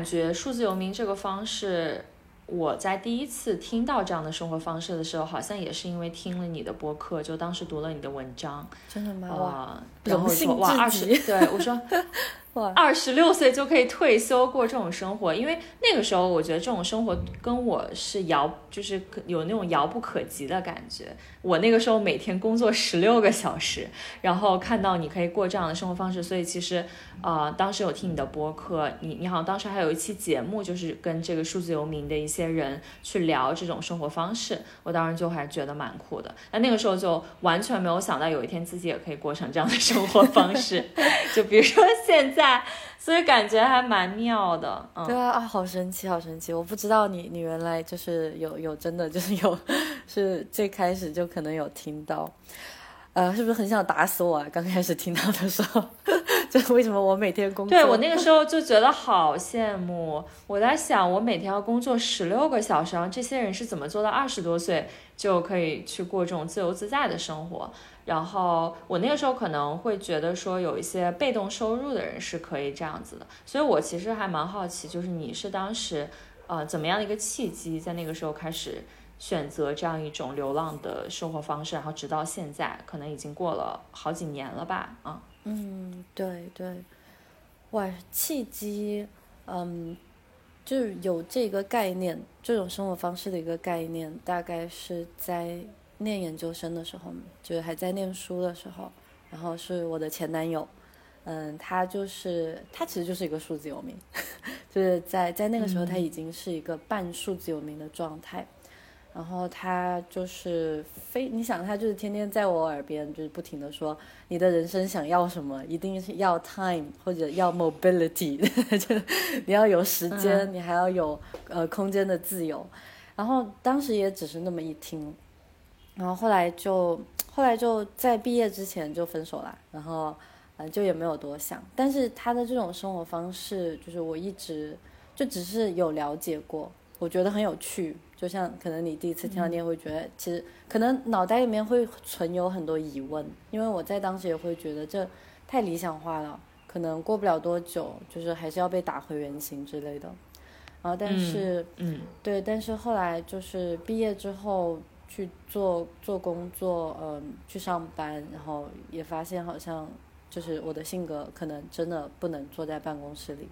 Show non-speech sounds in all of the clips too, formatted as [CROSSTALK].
感觉数字游民这个方式。我在第一次听到这样的生活方式的时候，好像也是因为听了你的播客，就当时读了你的文章，真的吗？哇，然后说哇，二十，对我说。二十六岁就可以退休过这种生活，因为那个时候我觉得这种生活跟我是遥，就是有那种遥不可及的感觉。我那个时候每天工作十六个小时，然后看到你可以过这样的生活方式，所以其实，呃，当时有听你的播客，你你好像当时还有一期节目，就是跟这个数字游民的一些人去聊这种生活方式，我当时就还觉得蛮酷的。那那个时候就完全没有想到有一天自己也可以过成这样的生活方式，就比如说现在。在，所以感觉还蛮妙的。对啊，啊，好神奇，好神奇！我不知道你，你原来就是有有真的就是 [LAUGHS] 有，是最开始就可能有听到，呃，是不是很想打死我啊？刚开始听到的时候，[LAUGHS] 就为什么我每天工作？对我那个时候就觉得好羡慕。我在想，我每天要工作十六个小时，这些人是怎么做到二十多岁就可以去过这种自由自在的生活？然后我那个时候可能会觉得说有一些被动收入的人是可以这样子的，所以我其实还蛮好奇，就是你是当时呃怎么样的一个契机，在那个时候开始选择这样一种流浪的生活方式，然后直到现在可能已经过了好几年了吧？啊，嗯，对对，哇，契机，嗯，就是有这个概念，这种生活方式的一个概念，大概是在。念研究生的时候，就是还在念书的时候，然后是我的前男友，嗯，他就是他其实就是一个数字游民，[LAUGHS] 就是在在那个时候他已经是一个半数字游民的状态，然后他就是非你想他就是天天在我耳边就是不停的说你的人生想要什么，一定是要 time 或者要 mobility，[LAUGHS] 就你要有时间，你还要有呃空间的自由，然后当时也只是那么一听。然后后来就后来就在毕业之前就分手了，然后嗯就也没有多想。但是他的这种生活方式，就是我一直就只是有了解过，我觉得很有趣。就像可能你第一次听到，你也会觉得其实可能脑袋里面会存有很多疑问，因为我在当时也会觉得这太理想化了，可能过不了多久就是还是要被打回原形之类的。然后但是嗯对，但是后来就是毕业之后。去做做工作，嗯，去上班，然后也发现好像就是我的性格可能真的不能坐在办公室里，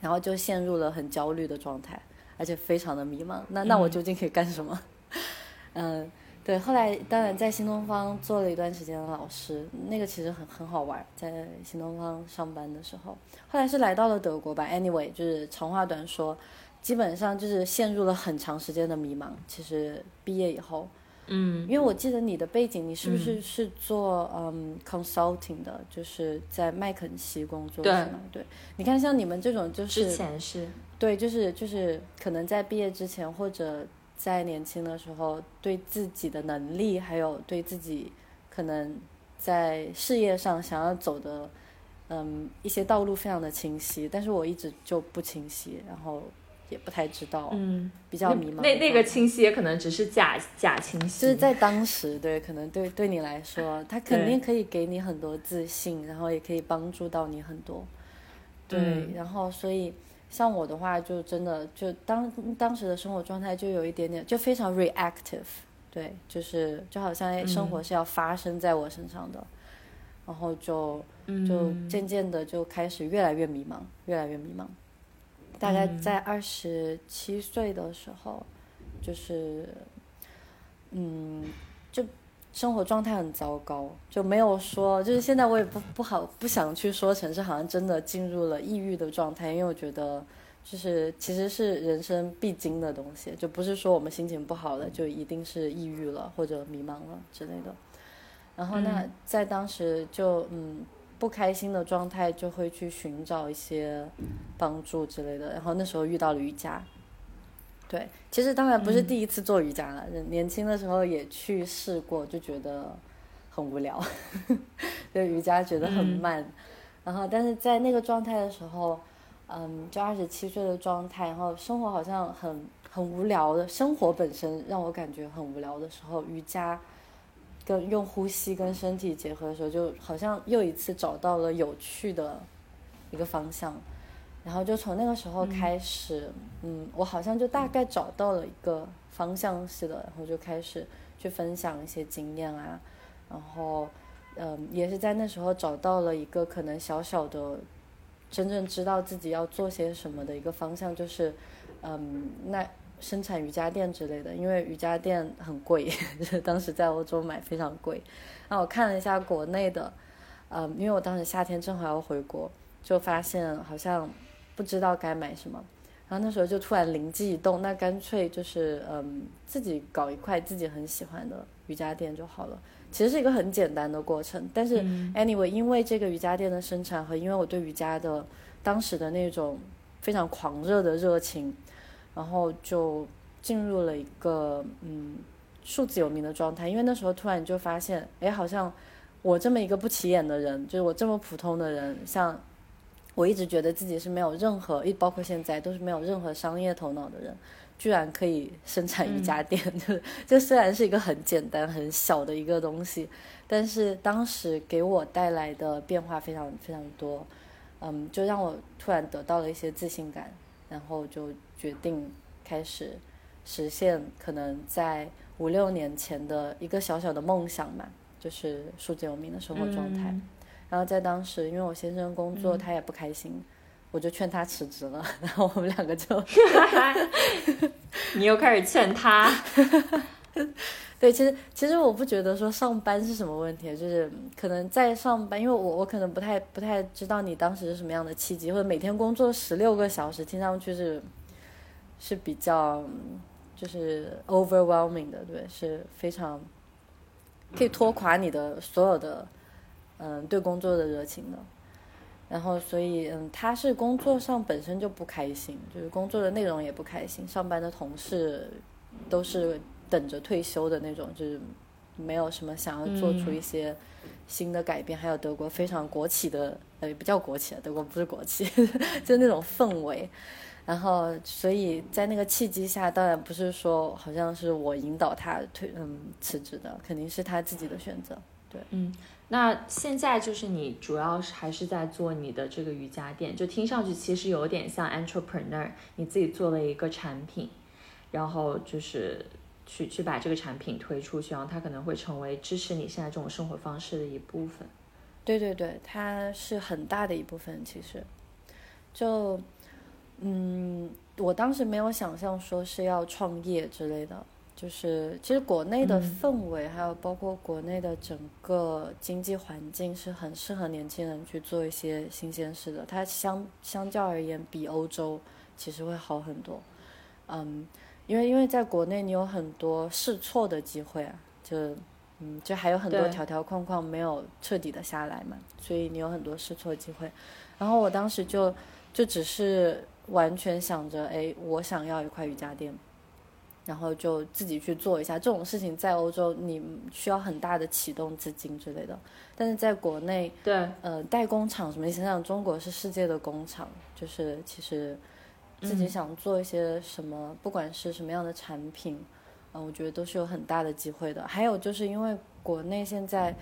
然后就陷入了很焦虑的状态，而且非常的迷茫。那那我究竟可以干什么？[LAUGHS] 嗯，对。后来当然在新东方做了一段时间的老师，那个其实很很好玩，在新东方上班的时候。后来是来到了德国吧。Anyway，就是长话短说。基本上就是陷入了很长时间的迷茫。其实毕业以后，嗯，因为我记得你的背景，你是不是是做嗯 consulting 的，就是在麦肯锡工作是吗？对，你看像你们这种就是之前是，对，就是就是可能在毕业之前或者在年轻的时候，对自己的能力还有对自己可能在事业上想要走的嗯一些道路非常的清晰，但是我一直就不清晰，然后。也不太知道，嗯，比较迷茫。那那个清晰也可能只是假假清晰，就是在当时，对，可能对对你来说，他肯定可以给你很多自信，然后也可以帮助到你很多。对，然后所以像我的话，就真的就当当时的生活状态就有一点点，就非常 reactive，对，就是就好像生活是要发生在我身上的，然后就就渐渐的就开始越来越迷茫，越来越迷茫。大概在二十七岁的时候，就是，嗯，就生活状态很糟糕，就没有说，就是现在我也不不好不想去说成是好像真的进入了抑郁的状态，因为我觉得就是其实是人生必经的东西，就不是说我们心情不好了就一定是抑郁了或者迷茫了之类的。然后那在当时就嗯。不开心的状态就会去寻找一些帮助之类的，然后那时候遇到了瑜伽。对，其实当然不是第一次做瑜伽了，年轻的时候也去试过，就觉得很无聊，[LAUGHS] 对瑜伽觉得很慢。然后，但是在那个状态的时候，嗯，就二十七岁的状态，然后生活好像很很无聊的，生活本身让我感觉很无聊的时候，瑜伽。跟用呼吸跟身体结合的时候，就好像又一次找到了有趣的一个方向，然后就从那个时候开始，嗯，我好像就大概找到了一个方向似的，然后就开始去分享一些经验啊，然后，嗯，也是在那时候找到了一个可能小小的，真正知道自己要做些什么的一个方向，就是，嗯，那生产瑜伽垫之类的，因为瑜伽垫很贵，[LAUGHS] 就是当时在欧洲买非常贵，然后我看了一下国内的，嗯，因为我当时夏天正好要回国，就发现好像。不知道该买什么，然后那时候就突然灵机一动，那干脆就是嗯自己搞一块自己很喜欢的瑜伽垫就好了。其实是一个很简单的过程，但是 anyway，因为这个瑜伽垫的生产和因为我对瑜伽的当时的那种非常狂热的热情，然后就进入了一个嗯数字有名的状态。因为那时候突然就发现，哎，好像我这么一个不起眼的人，就是我这么普通的人，像。我一直觉得自己是没有任何，一包括现在都是没有任何商业头脑的人，居然可以生产瑜伽垫。[LAUGHS] 就就虽然是一个很简单、很小的一个东西，但是当时给我带来的变化非常非常多，嗯，就让我突然得到了一些自信感，然后就决定开始实现可能在五六年前的一个小小的梦想嘛，就是数字游民的生活状态。然后在当时，因为我先生工作，他也不开心，我就劝他辞职了。然后我们两个就 [LAUGHS] [LAUGHS] 你又开始劝他。[LAUGHS] 对，其实其实我不觉得说上班是什么问题，就是可能在上班，因为我我可能不太不太知道你当时是什么样的契机，或者每天工作十六个小时，听上去是是比较就是 overwhelming 的，对，是非常可以拖垮你的所有的。嗯，对工作的热情的，然后所以嗯，他是工作上本身就不开心，就是工作的内容也不开心，上班的同事都是等着退休的那种，就是没有什么想要做出一些新的改变，还有德国非常国企的，呃，不叫国企德国不是国企，[LAUGHS] 就那种氛围，然后所以在那个契机下，当然不是说好像是我引导他退嗯辞职的，肯定是他自己的选择，对，嗯。那现在就是你主要是还是在做你的这个瑜伽垫，就听上去其实有点像 entrepreneur，你自己做了一个产品，然后就是去去把这个产品推出去，然后它可能会成为支持你现在这种生活方式的一部分。对对对，它是很大的一部分，其实，就嗯，我当时没有想象说是要创业之类的。就是其实国内的氛围，还有包括国内的整个经济环境，是很适合年轻人去做一些新鲜事的。它相相较而言，比欧洲其实会好很多。嗯，因为因为在国内你有很多试错的机会啊，就嗯就还有很多条条框框没有彻底的下来嘛，所以你有很多试错机会。然后我当时就就只是完全想着，哎，我想要一块瑜伽垫。然后就自己去做一下这种事情，在欧洲你需要很大的启动资金之类的，但是在国内，对，呃，代工厂什么？你想想，中国是世界的工厂，就是其实自己想做一些什么，不管是什么样的产品，嗯，我觉得都是有很大的机会的。还有就是因为国内现在，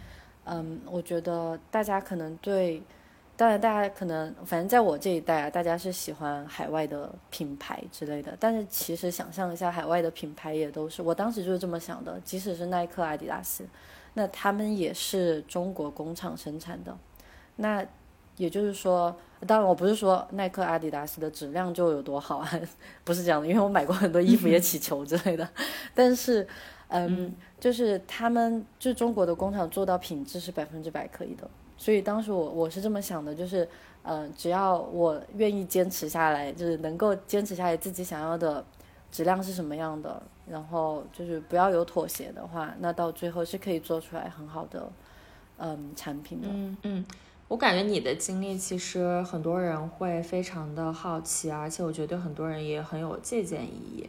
嗯，我觉得大家可能对。当然，大家可能反正在我这一代啊，大家是喜欢海外的品牌之类的。但是其实想象一下，海外的品牌也都是，我当时就是这么想的。即使是耐克、阿迪达斯，那他们也是中国工厂生产的。那也就是说，当然我不是说耐克、阿迪达斯的质量就有多好啊，[LAUGHS] 不是这样的，因为我买过很多衣服也起球之类的。[LAUGHS] 但是，嗯，就是他们就中国的工厂做到品质是百分之百可以的。所以当时我我是这么想的，就是，嗯，只要我愿意坚持下来，就是能够坚持下来自己想要的质量是什么样的，然后就是不要有妥协的话，那到最后是可以做出来很好的，嗯，产品的。嗯嗯，我感觉你的经历其实很多人会非常的好奇，而且我觉得对很多人也很有借鉴意义。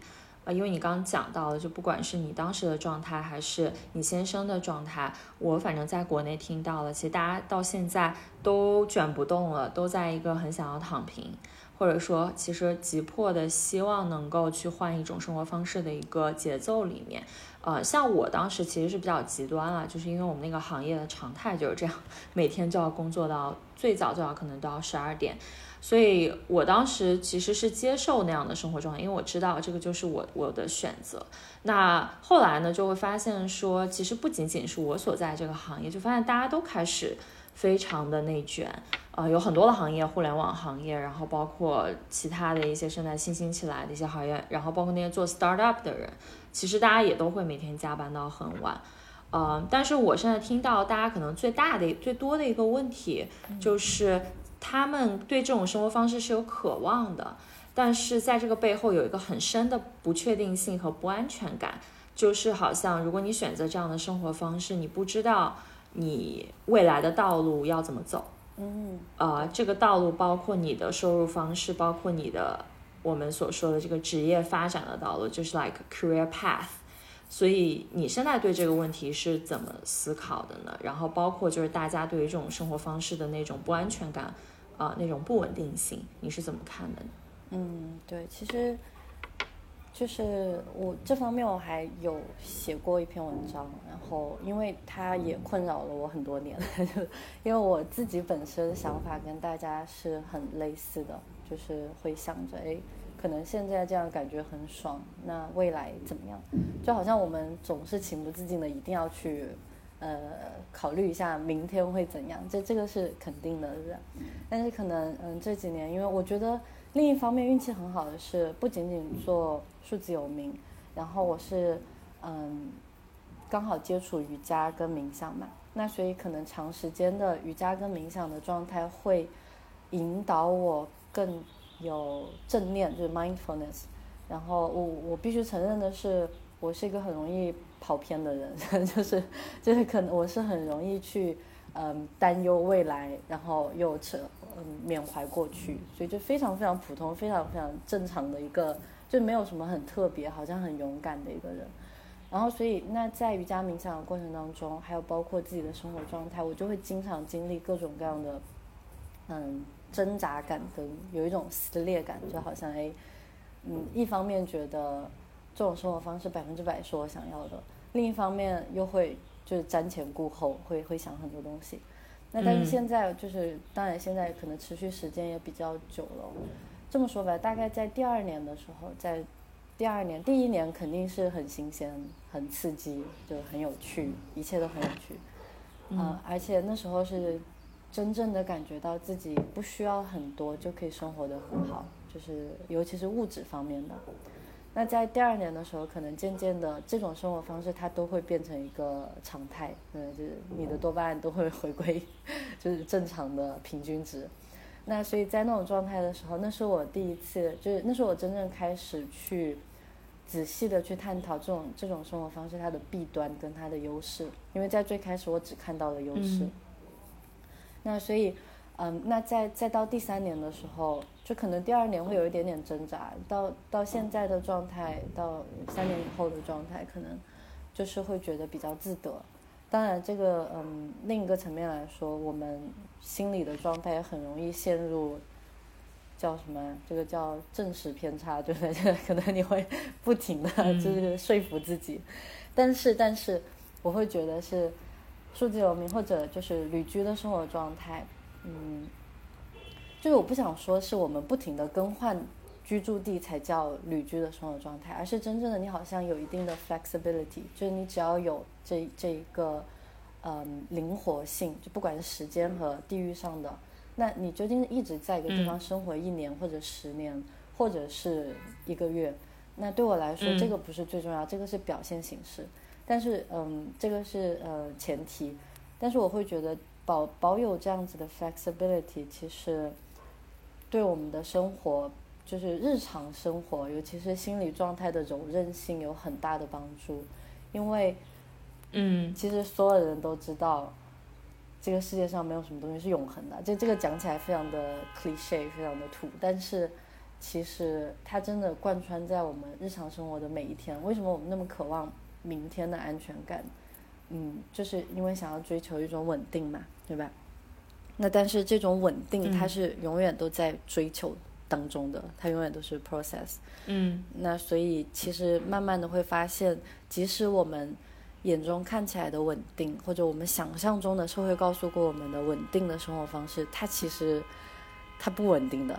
因为你刚刚讲到了，就不管是你当时的状态，还是你先生的状态，我反正在国内听到了，其实大家到现在都卷不动了，都在一个很想要躺平，或者说其实急迫的希望能够去换一种生活方式的一个节奏里面。呃，像我当时其实是比较极端了，就是因为我们那个行业的常态就是这样，每天就要工作到最早最早可能都要十二点，所以我当时其实是接受那样的生活状态，因为我知道这个就是我我的选择。那后来呢，就会发现说，其实不仅仅是我所在这个行业，就发现大家都开始非常的内卷，呃，有很多的行业，互联网行业，然后包括其他的一些正在新兴起来的一些行业，然后包括那些做 startup 的人。其实大家也都会每天加班到很晚，嗯，但是我现在听到大家可能最大的、最多的一个问题，就是他们对这种生活方式是有渴望的，但是在这个背后有一个很深的不确定性和不安全感，就是好像如果你选择这样的生活方式，你不知道你未来的道路要怎么走，嗯，呃，这个道路包括你的收入方式，包括你的。我们所说的这个职业发展的道路，就是 like career path。所以你现在对这个问题是怎么思考的呢？然后包括就是大家对于这种生活方式的那种不安全感，啊，那种不稳定性，你是怎么看的？嗯，对，其实就是我这方面我还有写过一篇文章，然后因为它也困扰了我很多年，[LAUGHS] 因为我自己本身的想法跟大家是很类似的。就是会想着，哎，可能现在这样感觉很爽，那未来怎么样？就好像我们总是情不自禁的一定要去，呃，考虑一下明天会怎样，这这个是肯定的，是不是？但是可能，嗯，这几年，因为我觉得另一方面运气很好的是，不仅仅做数字有名，然后我是，嗯，刚好接触瑜伽跟冥想嘛，那所以可能长时间的瑜伽跟冥想的状态会引导我。更有正念，就是 mindfulness。然后我我必须承认的是，我是一个很容易跑偏的人，[LAUGHS] 就是就是可能我是很容易去嗯担忧未来，然后又扯嗯缅怀过去，所以就非常非常普通，非常非常正常的一个，就没有什么很特别，好像很勇敢的一个人。然后所以那在瑜伽冥想的过程当中，还有包括自己的生活状态，我就会经常经历各种各样的嗯。挣扎感跟有一种撕裂感，就好像哎，嗯，一方面觉得这种生活方式百分之百是我想要的，另一方面又会就是瞻前顾后，会会想很多东西。那但是现在就是，当然现在可能持续时间也比较久了。这么说吧，大概在第二年的时候，在第二年，第一年肯定是很新鲜、很刺激，就很有趣，一切都很有趣。嗯，而且那时候是。真正的感觉到自己不需要很多就可以生活的很好，就是尤其是物质方面的。那在第二年的时候，可能渐渐的这种生活方式它都会变成一个常态，嗯，就是你的多巴胺都会回归，[LAUGHS] 就是正常的平均值。那所以在那种状态的时候，那是我第一次，就是那是我真正开始去仔细的去探讨这种这种生活方式它的弊端跟它的优势，因为在最开始我只看到了优势。那所以，嗯，那在再到第三年的时候，就可能第二年会有一点点挣扎，到到现在的状态，到三年以后的状态，可能就是会觉得比较自得。当然，这个嗯，另一个层面来说，我们心理的状态也很容易陷入叫什么？这个叫正实偏差，[LAUGHS] 就是可能你会不停的就是说服自己。但是，但是我会觉得是。数字游民或者就是旅居的生活状态，嗯，就是我不想说是我们不停的更换居住地才叫旅居的生活状态，而是真正的你好像有一定的 flexibility，就是你只要有这这一个嗯灵活性，就不管是时间和地域上的，那你究竟一直在一个地方生活一年或者十年或者是一个月，那对我来说这个不是最重要，这个是表现形式。但是，嗯，这个是呃前提，但是我会觉得保保有这样子的 flexibility，其实对我们的生活，就是日常生活，尤其是心理状态的柔韧性有很大的帮助。因为，嗯，其实所有人都知道，这个世界上没有什么东西是永恒的。就这个讲起来非常的 cliche，非常的土，但是其实它真的贯穿在我们日常生活的每一天。为什么我们那么渴望？明天的安全感，嗯，就是因为想要追求一种稳定嘛，对吧？那但是这种稳定，它是永远都在追求当中的，它永远都是 process。嗯，那所以其实慢慢的会发现，即使我们眼中看起来的稳定，或者我们想象中的社会告诉过我们的稳定的生活方式，它其实它不稳定的，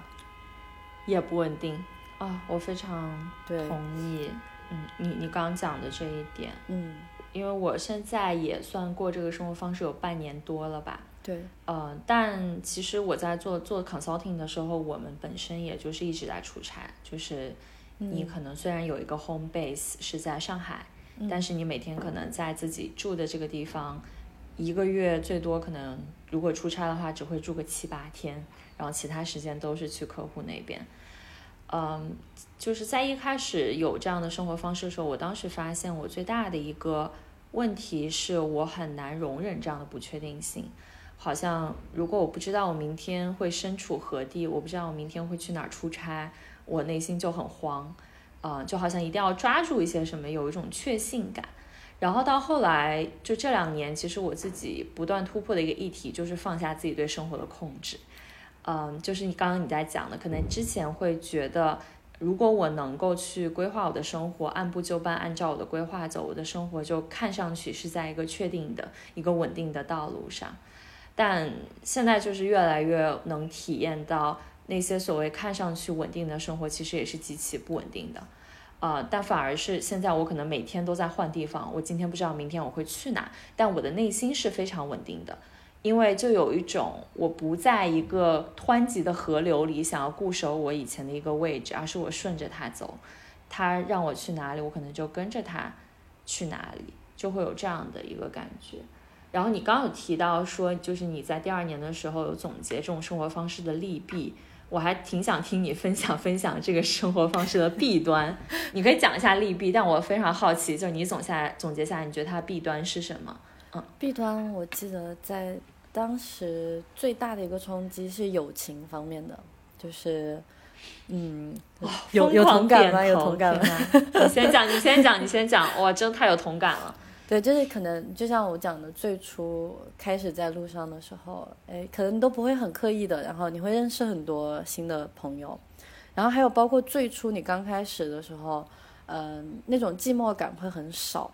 也不稳定。啊，我非常对。同意。嗯，你你刚讲的这一点，嗯，因为我现在也算过这个生活方式有半年多了吧。对，呃，但其实我在做做 consulting 的时候，我们本身也就是一直在出差，就是你可能虽然有一个 home base 是在上海，但是你每天可能在自己住的这个地方，一个月最多可能如果出差的话，只会住个七八天，然后其他时间都是去客户那边。嗯，就是在一开始有这样的生活方式的时候，我当时发现我最大的一个问题是我很难容忍这样的不确定性。好像如果我不知道我明天会身处何地，我不知道我明天会去哪儿出差，我内心就很慌，呃，就好像一定要抓住一些什么，有一种确信感。然后到后来，就这两年，其实我自己不断突破的一个议题就是放下自己对生活的控制。嗯，就是你刚刚你在讲的，可能之前会觉得，如果我能够去规划我的生活，按部就班，按照我的规划走，我的生活就看上去是在一个确定的一个稳定的道路上。但现在就是越来越能体验到那些所谓看上去稳定的生活，其实也是极其不稳定的，啊！但反而是现在我可能每天都在换地方，我今天不知道明天我会去哪，但我的内心是非常稳定的，因为就有一种我不在一个湍急的河流里想要固守我以前的一个位置，而是我顺着它走，它让我去哪里，我可能就跟着它去哪里，就会有这样的一个感觉。然后你刚有提到说，就是你在第二年的时候有总结这种生活方式的利弊，我还挺想听你分享分享这个生活方式的弊端。你可以讲一下利弊，但我非常好奇，就是你总下总结下来，你觉得它弊端是什么？嗯，弊端我记得在当时最大的一个冲击是友情方面的，就是嗯，有有同感吗？有同感吗？你先讲，你先讲，你先讲，哇，真太有同感了。[LAUGHS] 对，就是可能就像我讲的，最初开始在路上的时候，哎，可能都不会很刻意的，然后你会认识很多新的朋友，然后还有包括最初你刚开始的时候，嗯，那种寂寞感会很少，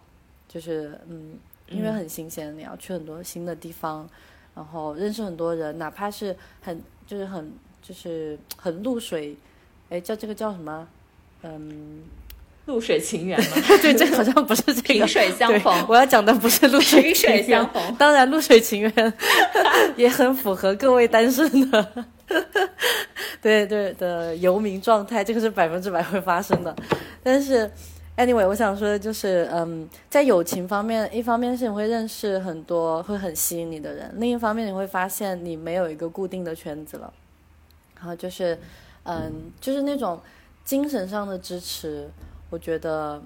就是嗯，因为很新鲜，你要去很多新的地方，然后认识很多人，哪怕是很就是很就是很露水，哎，叫这个叫什么？嗯。露水情缘吗？[LAUGHS] 对，这好像不是这个。萍水相逢，我要讲的不是露水萍水相逢。当然，露水情缘 [LAUGHS] 也很符合各位单身的，[LAUGHS] 对对的游民状态，这个是百分之百会发生的。但是，anyway，我想说的就是，嗯，在友情方面，一方面是你会认识很多会很吸引你的人，另一方面你会发现你没有一个固定的圈子了。然后就是，嗯，就是那种精神上的支持。我觉得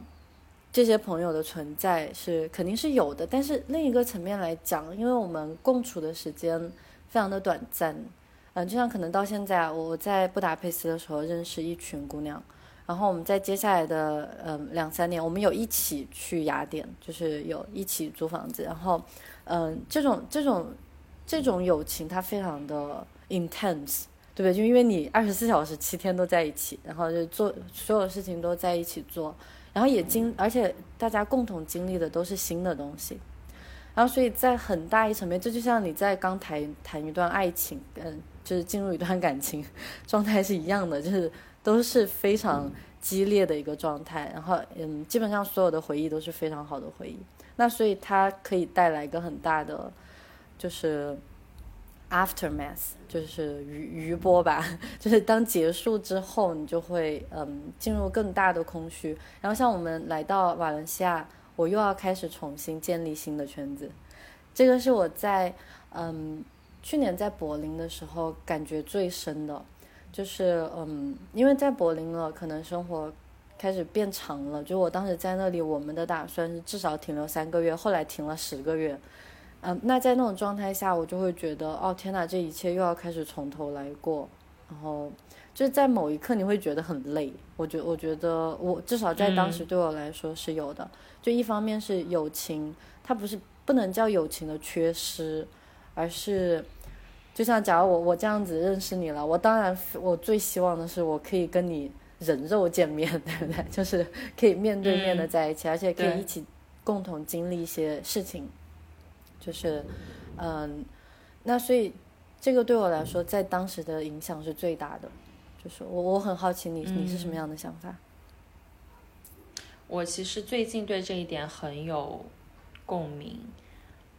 这些朋友的存在是肯定是有的，但是另一个层面来讲，因为我们共处的时间非常的短暂，嗯，就像可能到现在，我在布达佩斯的时候认识一群姑娘，然后我们在接下来的嗯两三年，我们有一起去雅典，就是有一起租房子，然后嗯，这种这种这种友情它非常的 intense。对不对？就因为你二十四小时七天都在一起，然后就做所有事情都在一起做，然后也经，而且大家共同经历的都是新的东西，然后所以在很大一层面，这就像你在刚谈谈一段爱情，嗯，就是进入一段感情 [LAUGHS] 状态是一样的，就是都是非常激烈的一个状态，然后嗯，基本上所有的回忆都是非常好的回忆，那所以它可以带来一个很大的，就是。Aftermath 就是余余波吧，[LAUGHS] 就是当结束之后，你就会嗯进入更大的空虚。然后像我们来到瓦伦西亚，我又要开始重新建立新的圈子。这个是我在嗯去年在柏林的时候感觉最深的，就是嗯因为在柏林了，可能生活开始变长了。就我当时在那里，我们的打算是至少停留三个月，后来停了十个月。嗯，那在那种状态下，我就会觉得，哦天哪，这一切又要开始从头来过。然后，就是在某一刻你会觉得很累。我觉，我觉得我至少在当时对我来说是有的。就一方面是友情，它不是不能叫友情的缺失，而是，就像假如我我这样子认识你了，我当然我最希望的是我可以跟你人肉见面，[LAUGHS] 对不对？就是可以面对面的在一起，而且可以一起共同经历一些事情。就是，嗯，那所以这个对我来说，在当时的影响是最大的。就是我我很好奇你你是什么样的想法？我其实最近对这一点很有共鸣，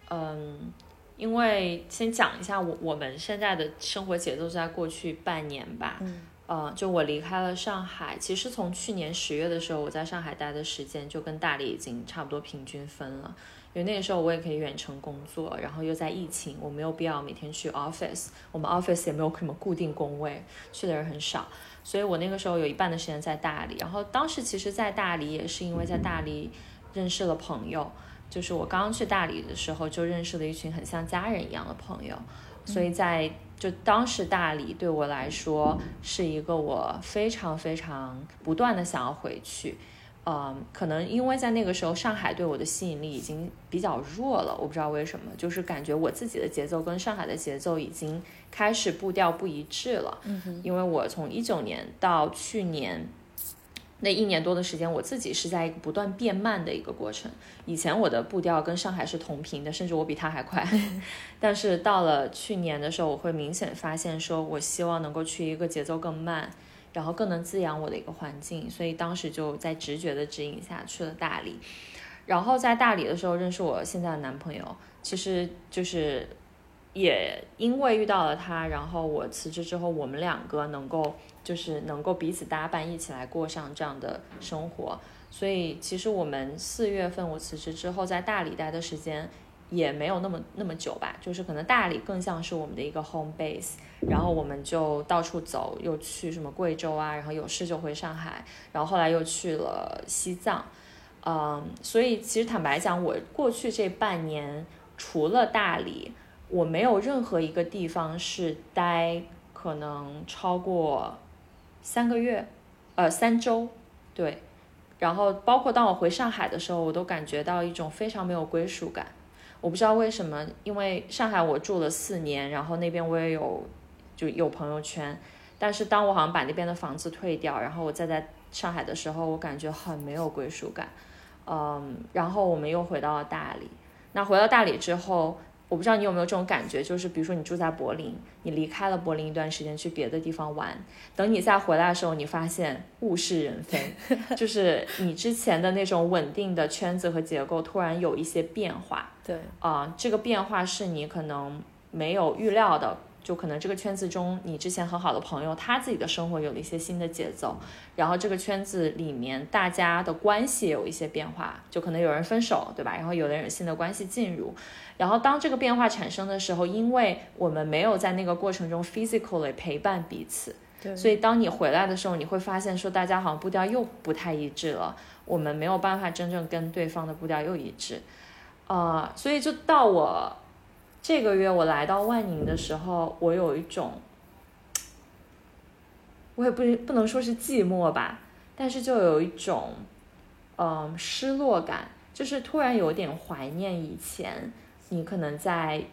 嗯，因为先讲一下我我们现在的生活节奏在过去半年吧，嗯，呃，就我离开了上海，其实从去年十月的时候，我在上海待的时间就跟大理已经差不多平均分了。因为那个时候我也可以远程工作，然后又在疫情，我没有必要每天去 office，我们 office 也没有什么固定工位，去的人很少，所以我那个时候有一半的时间在大理。然后当时其实，在大理也是因为在大理认识了朋友，就是我刚刚去大理的时候就认识了一群很像家人一样的朋友，所以在就当时大理对我来说是一个我非常非常不断的想要回去。嗯，可能因为在那个时候，上海对我的吸引力已经比较弱了，我不知道为什么，就是感觉我自己的节奏跟上海的节奏已经开始步调不一致了。嗯哼，因为我从一九年到去年那一年多的时间，我自己是在一个不断变慢的一个过程。以前我的步调跟上海是同频的，甚至我比他还快。[LAUGHS] 但是到了去年的时候，我会明显发现，说我希望能够去一个节奏更慢。然后更能滋养我的一个环境，所以当时就在直觉的指引下去了大理。然后在大理的时候认识我现在的男朋友，其实就是也因为遇到了他，然后我辞职之后，我们两个能够就是能够彼此搭伴，一起来过上这样的生活。所以其实我们四月份我辞职之后，在大理待的时间。也没有那么那么久吧，就是可能大理更像是我们的一个 home base，然后我们就到处走，又去什么贵州啊，然后有事就回上海，然后后来又去了西藏，嗯，所以其实坦白讲，我过去这半年除了大理，我没有任何一个地方是待可能超过三个月，呃，三周，对，然后包括当我回上海的时候，我都感觉到一种非常没有归属感。我不知道为什么，因为上海我住了四年，然后那边我也有就有朋友圈，但是当我好像把那边的房子退掉，然后我再在上海的时候，我感觉很没有归属感，嗯，然后我们又回到了大理，那回到大理之后。我不知道你有没有这种感觉，就是比如说你住在柏林，你离开了柏林一段时间去别的地方玩，等你再回来的时候，你发现物是人非，[LAUGHS] 就是你之前的那种稳定的圈子和结构突然有一些变化。对啊，这个变化是你可能没有预料的。就可能这个圈子中，你之前很好的朋友，他自己的生活有了一些新的节奏，然后这个圈子里面大家的关系有一些变化，就可能有人分手，对吧？然后有的人新的关系进入，然后当这个变化产生的时候，因为我们没有在那个过程中 physically 陪伴彼此，对，所以当你回来的时候，你会发现说大家好像步调又不太一致了，我们没有办法真正跟对方的步调又一致，啊，所以就到我。这个月我来到万宁的时候，我有一种，我也不不能说是寂寞吧，但是就有一种，嗯，失落感，就是突然有点怀念以前，你可能在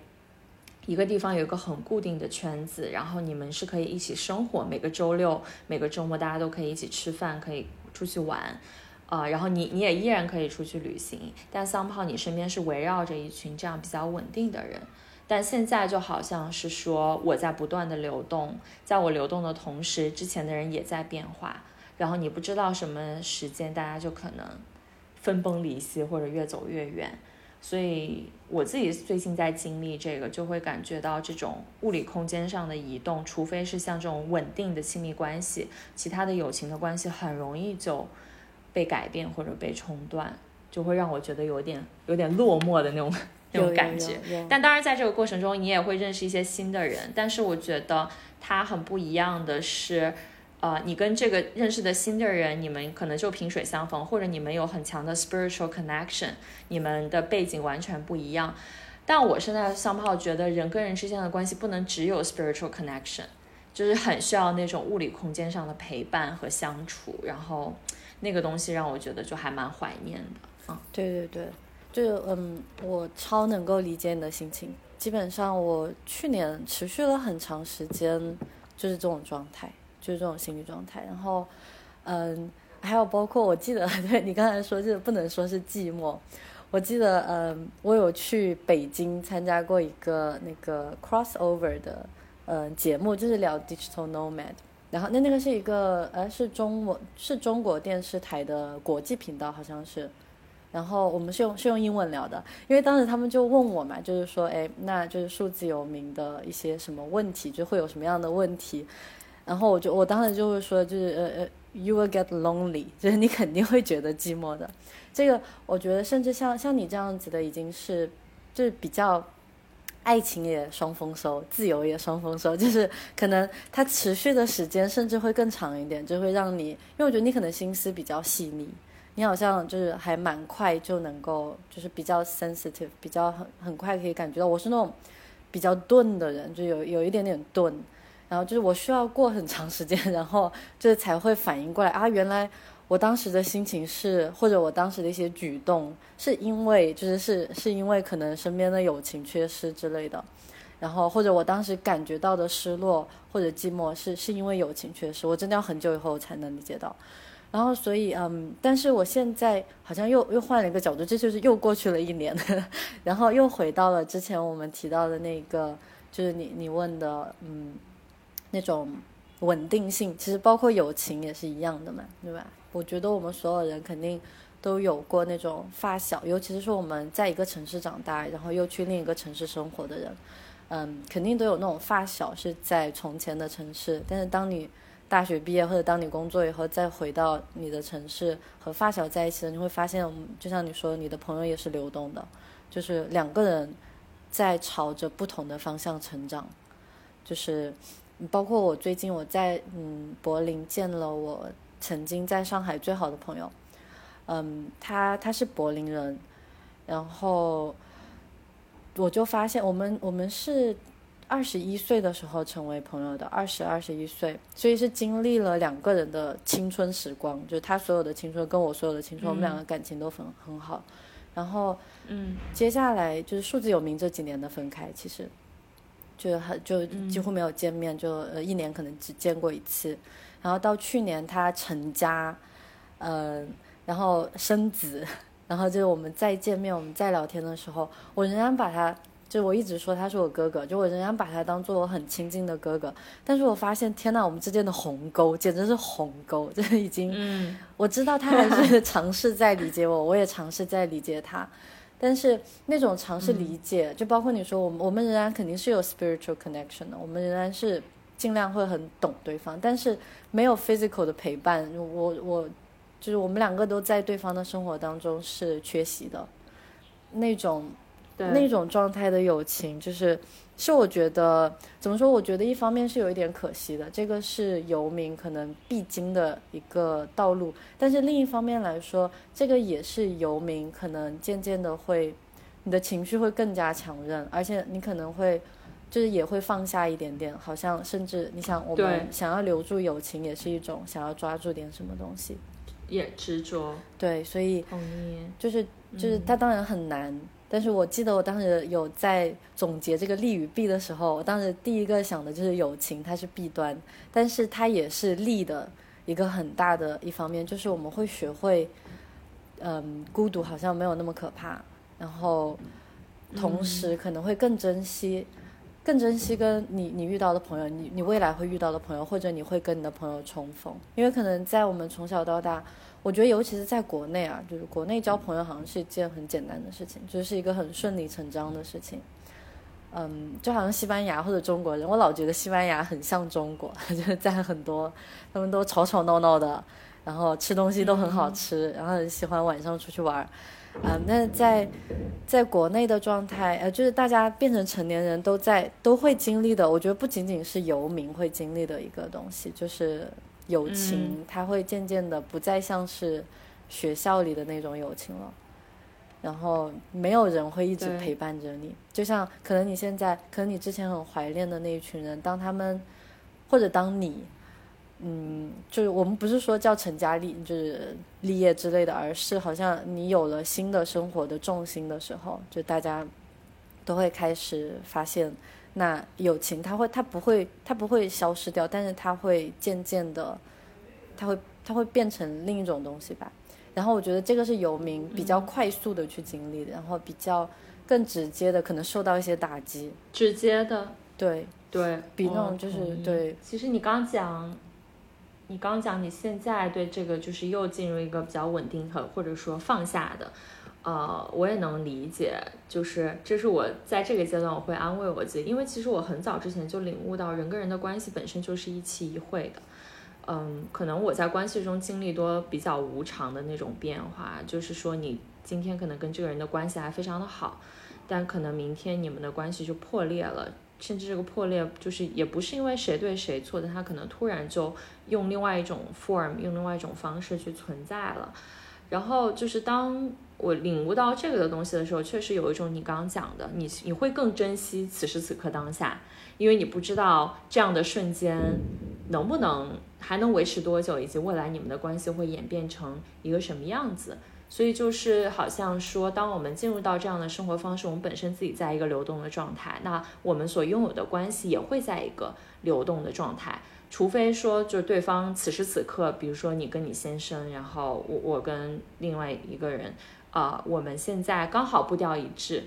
一个地方有一个很固定的圈子，然后你们是可以一起生活，每个周六、每个周末大家都可以一起吃饭，可以出去玩。啊，然后你你也依然可以出去旅行，但 somehow 你身边是围绕着一群这样比较稳定的人，但现在就好像是说我在不断的流动，在我流动的同时，之前的人也在变化，然后你不知道什么时间大家就可能分崩离析或者越走越远，所以我自己最近在经历这个，就会感觉到这种物理空间上的移动，除非是像这种稳定的亲密关系，其他的友情的关系很容易就。被改变或者被冲断，就会让我觉得有点有点落寞的那种 [LAUGHS] 那种感觉。但当然，在这个过程中，你也会认识一些新的人。但是我觉得它很不一样的是，呃，你跟这个认识的新的人，你们可能就萍水相逢，或者你们有很强的 spiritual connection，你们的背景完全不一样。但我现在像炮觉得，人跟人之间的关系不能只有 spiritual connection，就是很需要那种物理空间上的陪伴和相处，然后。那个东西让我觉得就还蛮怀念的，嗯，对对对，就嗯，我超能够理解你的心情，基本上我去年持续了很长时间，就是这种状态，就是这种心理状态。然后，嗯，还有包括我记得，[LAUGHS] 对你刚才说，就是不能说是寂寞。我记得，嗯，我有去北京参加过一个那个 crossover 的，嗯，节目，就是聊 digital nomad。然后那那个是一个，呃，是中文是中国电视台的国际频道，好像是。然后我们是用是用英文聊的，因为当时他们就问我嘛，就是说，哎，那就是数字游民的一些什么问题，就会有什么样的问题。然后我就我当时就会说，就是呃呃，you will get lonely，[LAUGHS] 就是你肯定会觉得寂寞的。这个我觉得，甚至像像你这样子的，已经是就是比较。爱情也双丰收，自由也双丰收，[LAUGHS] 就是可能它持续的时间甚至会更长一点，就会让你，因为我觉得你可能心思比较细腻，你好像就是还蛮快就能够，就是比较 sensitive，比较很很快可以感觉到。我是那种比较钝的人，就有有一点点钝，然后就是我需要过很长时间，[LAUGHS] 然后就是才会反应过来啊，原来。我当时的心情是，或者我当时的一些举动，是因为就是是是因为可能身边的友情缺失之类的，然后或者我当时感觉到的失落或者寂寞，是是因为友情缺失，我真的要很久以后才能理解到，然后所以嗯，但是我现在好像又又换了一个角度，这就是又过去了一年，[LAUGHS] 然后又回到了之前我们提到的那个，就是你你问的嗯那种稳定性，其实包括友情也是一样的嘛，对吧？我觉得我们所有人肯定都有过那种发小，尤其是说我们在一个城市长大，然后又去另一个城市生活的人，嗯，肯定都有那种发小是在从前的城市，但是当你大学毕业或者当你工作以后，再回到你的城市和发小在一起，你会发现，就像你说，你的朋友也是流动的，就是两个人在朝着不同的方向成长，就是包括我最近我在嗯柏林见了我。曾经在上海最好的朋友，嗯，他他是柏林人，然后我就发现我们我们是二十一岁的时候成为朋友的，二十二十一岁，所以是经历了两个人的青春时光，就是他所有的青春跟我所有的青春，我们两个感情都很很好，然后嗯，接下来就是数字有名这几年的分开，其实就很就几乎没有见面，就呃一年可能只见过一次。然后到去年他成家，嗯，然后生子，然后就是我们再见面，我们再聊天的时候，我仍然把他，就我一直说他是我哥哥，就我仍然把他当做我很亲近的哥哥。但是我发现，天呐，我们之间的鸿沟简直是鸿沟，这已经，嗯，我知道他还是 [LAUGHS] 尝试在理解我，我也尝试在理解他，但是那种尝试理解，就包括你说我们，我们仍然肯定是有 spiritual connection 的，我们仍然是。尽量会很懂对方，但是没有 physical 的陪伴，我我就是我们两个都在对方的生活当中是缺席的，那种那种状态的友情，就是是我觉得怎么说？我觉得一方面是有一点可惜的，这个是游民可能必经的一个道路，但是另一方面来说，这个也是游民可能渐渐的会，你的情绪会更加强韧，而且你可能会。就是也会放下一点点，好像甚至你想，我们想要留住友情，也是一种想要抓住点什么东西，也执着。对，所以同意。就是就是，它当然很难。但是我记得我当时有在总结这个利与弊的时候，我当时第一个想的就是友情它是弊端，但是它也是利的一个很大的一方面，就是我们会学会，嗯，孤独好像没有那么可怕，然后同时可能会更珍惜。更珍惜跟你你遇到的朋友，你你未来会遇到的朋友，或者你会跟你的朋友重逢，因为可能在我们从小到大，我觉得尤其是在国内啊，就是国内交朋友好像是一件很简单的事情，就是一个很顺理成章的事情。嗯，就好像西班牙或者中国人，我老觉得西班牙很像中国，[LAUGHS] 就是在很多他们都吵吵闹闹的，然后吃东西都很好吃，然后很喜欢晚上出去玩。啊，那在在国内的状态，呃，就是大家变成成年人都在都会经历的。我觉得不仅仅是游民会经历的一个东西，就是友情，它会渐渐的不再像是学校里的那种友情了。然后没有人会一直陪伴着你，就像可能你现在，可能你之前很怀念的那一群人，当他们或者当你。嗯，就是我们不是说叫成家立，就是立业之类的，而是好像你有了新的生活的重心的时候，就大家都会开始发现，那友情它会它不会它不会消失掉，但是它会渐渐的，它会它会变成另一种东西吧。然后我觉得这个是游民比较快速的去经历的，然后比较更直接的可能受到一些打击，直接的，对。对，比那种就是对。其实你刚讲，你刚讲你现在对这个就是又进入一个比较稳定和或者说放下的。呃，我也能理解，就是这是我在这个阶段我会安慰我自己，因为其实我很早之前就领悟到人跟人的关系本身就是一期一会的，嗯，可能我在关系中经历多比较无常的那种变化，就是说你今天可能跟这个人的关系还非常的好，但可能明天你们的关系就破裂了，甚至这个破裂就是也不是因为谁对谁错的，他可能突然就用另外一种 form，用另外一种方式去存在了，然后就是当。我领悟到这个的东西的时候，确实有一种你刚刚讲的，你你会更珍惜此时此刻当下，因为你不知道这样的瞬间能不能还能维持多久，以及未来你们的关系会演变成一个什么样子。所以就是好像说，当我们进入到这样的生活方式，我们本身自己在一个流动的状态，那我们所拥有的关系也会在一个流动的状态。除非说，就对方此时此刻，比如说你跟你先生，然后我我跟另外一个人。啊，我们现在刚好步调一致，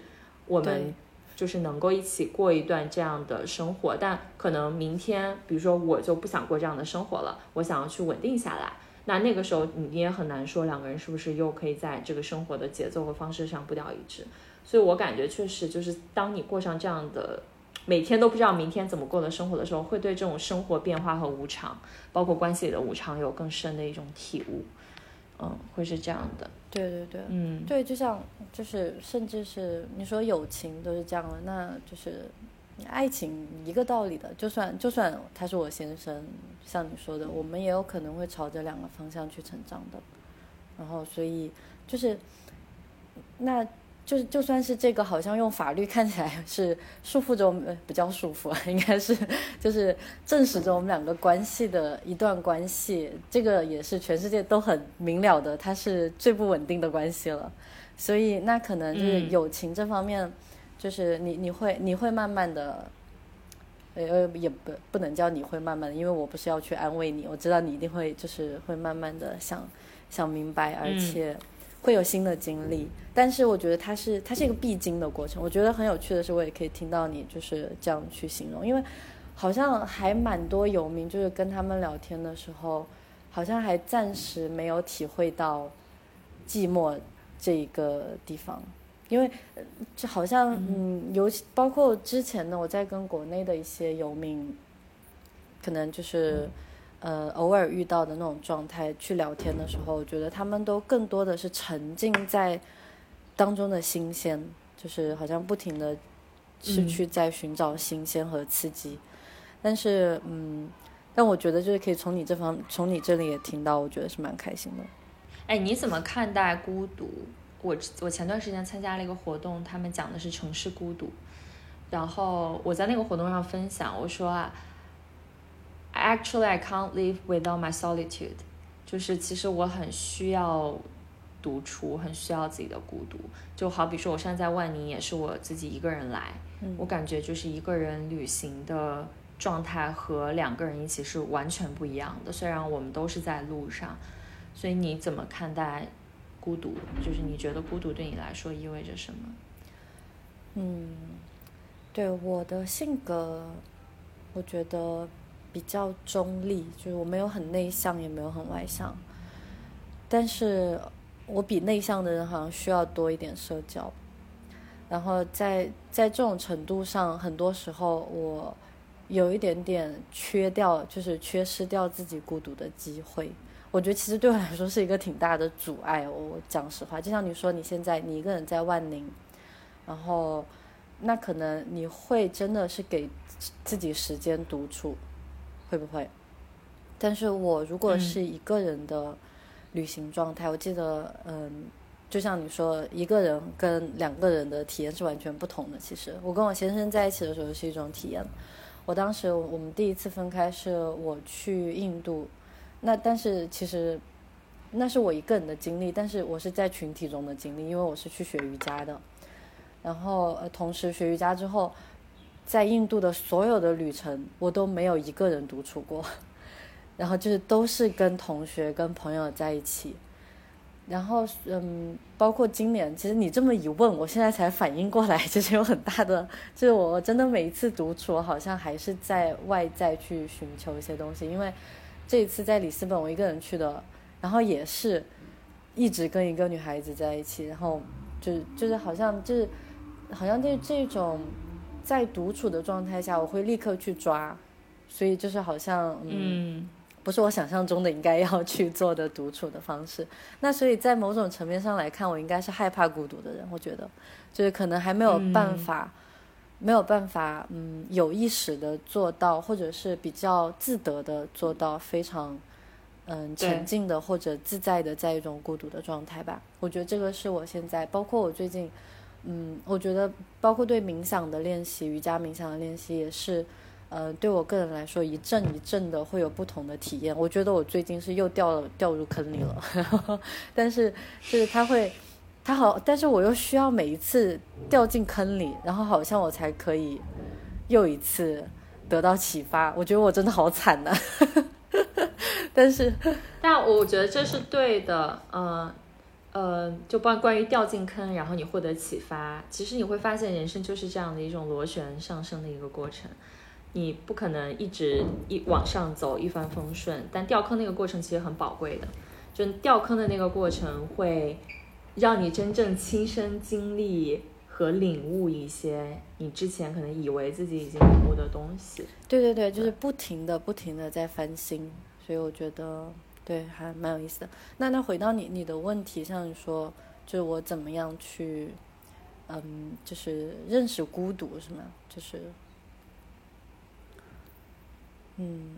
我们就是能够一起过一段这样的生活。但可能明天，比如说我就不想过这样的生活了，我想要去稳定下来。那那个时候你也很难说两个人是不是又可以在这个生活的节奏和方式上步调一致。所以我感觉确实就是当你过上这样的每天都不知道明天怎么过的生活的时候，会对这种生活变化和无常，包括关系里的无常，有更深的一种体悟。嗯，会是这样的。对对对，嗯，对，就像就是，甚至是你说友情都是这样的，那就是爱情一个道理的。就算就算他是我先生，像你说的，我们也有可能会朝着两个方向去成长的。然后，所以就是那。就是，就算是这个，好像用法律看起来是束缚着我们，比较束缚，应该是就是证实着我们两个关系的一段关系。这个也是全世界都很明了的，它是最不稳定的关系了。所以，那可能就是友情这方面，就是你你会你会慢慢的，呃，也不不能叫你会慢慢的，因为我不是要去安慰你，我知道你一定会就是会慢慢的想想明白，而且。会有新的经历，但是我觉得它是它是一个必经的过程。我觉得很有趣的是，我也可以听到你就是这样去形容，因为好像还蛮多游民，就是跟他们聊天的时候，好像还暂时没有体会到寂寞这一个地方，因为就好像嗯，尤其包括之前呢，我在跟国内的一些游民，可能就是。呃，偶尔遇到的那种状态去聊天的时候，我觉得他们都更多的是沉浸在当中的新鲜，就是好像不停的是去在寻找新鲜和刺激。但是，嗯，但我觉得就是可以从你这方，从你这里也听到，我觉得是蛮开心的。哎，你怎么看待孤独？我我前段时间参加了一个活动，他们讲的是城市孤独，然后我在那个活动上分享，我说啊。Actually, I can't live without my solitude。就是其实我很需要独处，很需要自己的孤独。就好比说，我现在在万宁，也是我自己一个人来。我感觉就是一个人旅行的状态和两个人一起是完全不一样的。虽然我们都是在路上，所以你怎么看待孤独？就是你觉得孤独对你来说意味着什么？嗯，对我的性格，我觉得。比较中立，就是我没有很内向，也没有很外向，但是我比内向的人好像需要多一点社交，然后在在这种程度上，很多时候我有一点点缺掉，就是缺失掉自己孤独的机会。我觉得其实对我来说是一个挺大的阻碍。我讲实话，就像你说，你现在你一个人在万宁，然后那可能你会真的是给自己时间独处。会不会？但是我如果是一个人的旅行状态，我记得，嗯，就像你说，一个人跟两个人的体验是完全不同的。其实我跟我先生在一起的时候是一种体验。我当时我们第一次分开是我去印度，那但是其实那是我一个人的经历，但是我是在群体中的经历，因为我是去学瑜伽的。然后呃同时学瑜伽之后，在印度的所有的旅程，我都没有一个人独处过，[LAUGHS] 然后就是都是跟同学跟朋友在一起。然后，嗯，包括今年，其实你这么一问，我现在才反应过来，其 [LAUGHS] 实有很大的，就是我真的每一次独处，好像还是在外在去寻求一些东西。因为这一次在里斯本，我一个人去的，然后也是一直跟一个女孩子在一起，然后就就是好像就是好像这这种在独处的状态下，我会立刻去抓，所以就是好像嗯。不是我想象中的应该要去做的独处的方式，那所以在某种层面上来看，我应该是害怕孤独的人。我觉得，就是可能还没有办法，没有办法，嗯，有意识的做到，或者是比较自得的做到非常，嗯，沉静的或者自在的在一种孤独的状态吧。我觉得这个是我现在，包括我最近，嗯，我觉得包括对冥想的练习、瑜伽冥想的练习也是。呃，对我个人来说，一阵一阵的会有不同的体验。我觉得我最近是又掉了掉入坑里了，[LAUGHS] 但是 [LAUGHS] 就是他会，他好，但是我又需要每一次掉进坑里，然后好像我才可以又一次得到启发。我觉得我真的好惨呐，[LAUGHS] 但是，但我觉得这是对的。嗯呃，就关关于掉进坑，然后你获得启发，其实你会发现人生就是这样的一种螺旋上升的一个过程。你不可能一直一往上走一帆风顺，但掉坑那个过程其实很宝贵的，就掉坑的那个过程会让你真正亲身经历和领悟一些你之前可能以为自己已经领悟的东西。对对对，就是不停的不停的在翻新，所以我觉得对还蛮有意思的。那那回到你你的问题，上说，就是我怎么样去，嗯，就是认识孤独是吗？就是。嗯，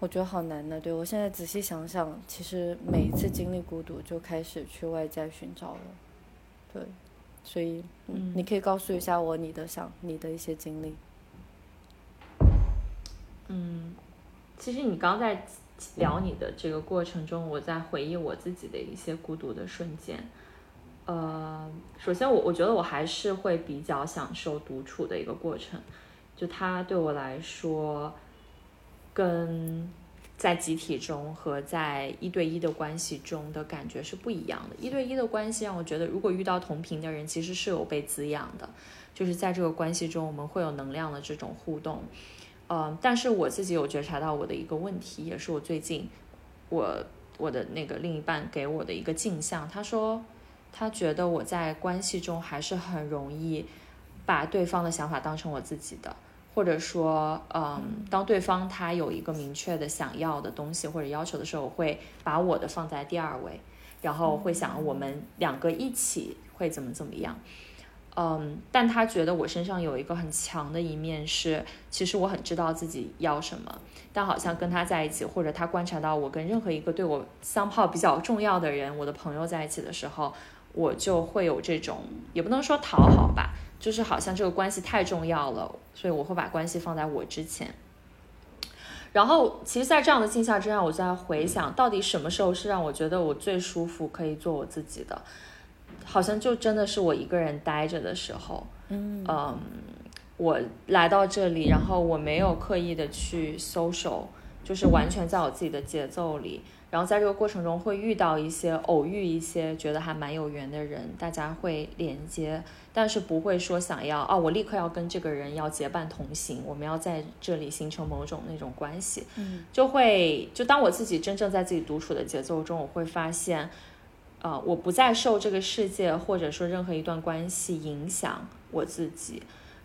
我觉得好难的。对我现在仔细想想，其实每一次经历孤独，就开始去外在寻找了。对，所以，嗯，你可以告诉一下我你的想你的一些经历。嗯，其实你刚在聊你的这个过程中，我在回忆我自己的一些孤独的瞬间。呃，首先我我觉得我还是会比较享受独处的一个过程，就它对我来说，跟在集体中和在一对一的关系中的感觉是不一样的。一对一的关系让我觉得，如果遇到同频的人，其实是有被滋养的，就是在这个关系中我们会有能量的这种互动。嗯，但是我自己有觉察到我的一个问题，也是我最近我我的那个另一半给我的一个镜像，他说。他觉得我在关系中还是很容易把对方的想法当成我自己的，或者说，嗯，当对方他有一个明确的想要的东西或者要求的时候，我会把我的放在第二位，然后会想我们两个一起会怎么怎么样，嗯，但他觉得我身上有一个很强的一面是，其实我很知道自己要什么，但好像跟他在一起，或者他观察到我跟任何一个对我相泡比较重要的人，我的朋友在一起的时候。我就会有这种，也不能说讨好吧，就是好像这个关系太重要了，所以我会把关系放在我之前。然后，其实，在这样的境下之下，我在回想到底什么时候是让我觉得我最舒服，可以做我自己的，好像就真的是我一个人待着的时候。嗯嗯，我来到这里，然后我没有刻意的去 social，就是完全在我自己的节奏里。然后在这个过程中会遇到一些偶遇一些觉得还蛮有缘的人，大家会连接，但是不会说想要啊，我立刻要跟这个人要结伴同行，我们要在这里形成某种那种关系。嗯，就会就当我自己真正在自己独处的节奏中，我会发现，呃，我不再受这个世界或者说任何一段关系影响我自己，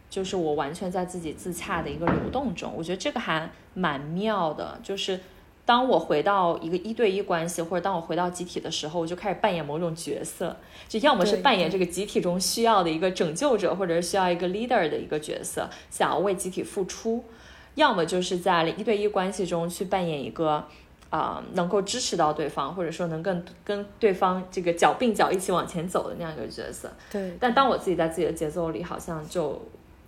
就是我完全在自己自洽的一个流动中。我觉得这个还蛮妙的，就是。当我回到一个一对一关系，或者当我回到集体的时候，我就开始扮演某种角色，就要么是扮演这个集体中需要的一个拯救者，或者是需要一个 leader 的一个角色，想要为集体付出；要么就是在一对一关系中去扮演一个啊能够支持到对方，或者说能跟跟对方这个脚并脚一起往前走的那样一个角色。对。但当我自己在自己的节奏里，好像就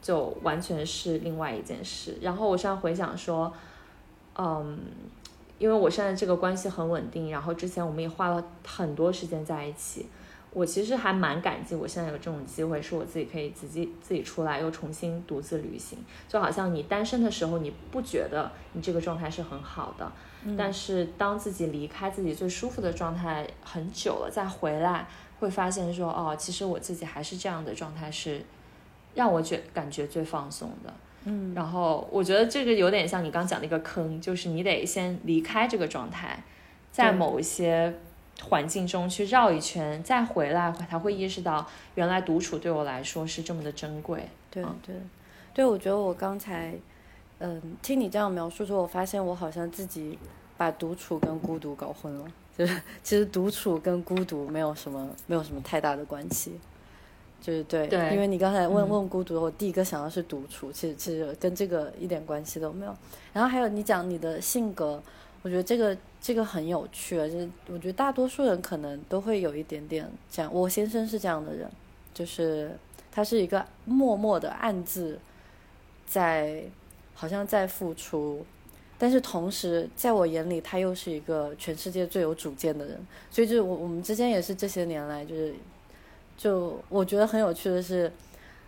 就完全是另外一件事。然后我现在回想说，嗯。因为我现在这个关系很稳定，然后之前我们也花了很多时间在一起，我其实还蛮感激我现在有这种机会，是我自己可以自己自己出来又重新独自旅行。就好像你单身的时候，你不觉得你这个状态是很好的，但是当自己离开自己最舒服的状态很久了，再回来会发现说，哦，其实我自己还是这样的状态是让我觉感觉最放松的。嗯，然后我觉得这个有点像你刚讲的一个坑，就是你得先离开这个状态，在某一些。环境中去绕一圈，再回来，才会意识到原来独处对我来说是这么的珍贵。对对对，我觉得我刚才，嗯，听你这样描述之后，我发现我好像自己把独处跟孤独搞混了。就是其实独处跟孤独没有什么没有什么太大的关系。就是对，因为你刚才问问孤独，我第一个想到是独处，其实其实跟这个一点关系都没有。然后还有你讲你的性格。我觉得这个这个很有趣啊，就是我觉得大多数人可能都会有一点点这样。我先生是这样的人，就是他是一个默默的暗自在好像在付出，但是同时在我眼里他又是一个全世界最有主见的人。所以就是我我们之间也是这些年来就是就我觉得很有趣的是，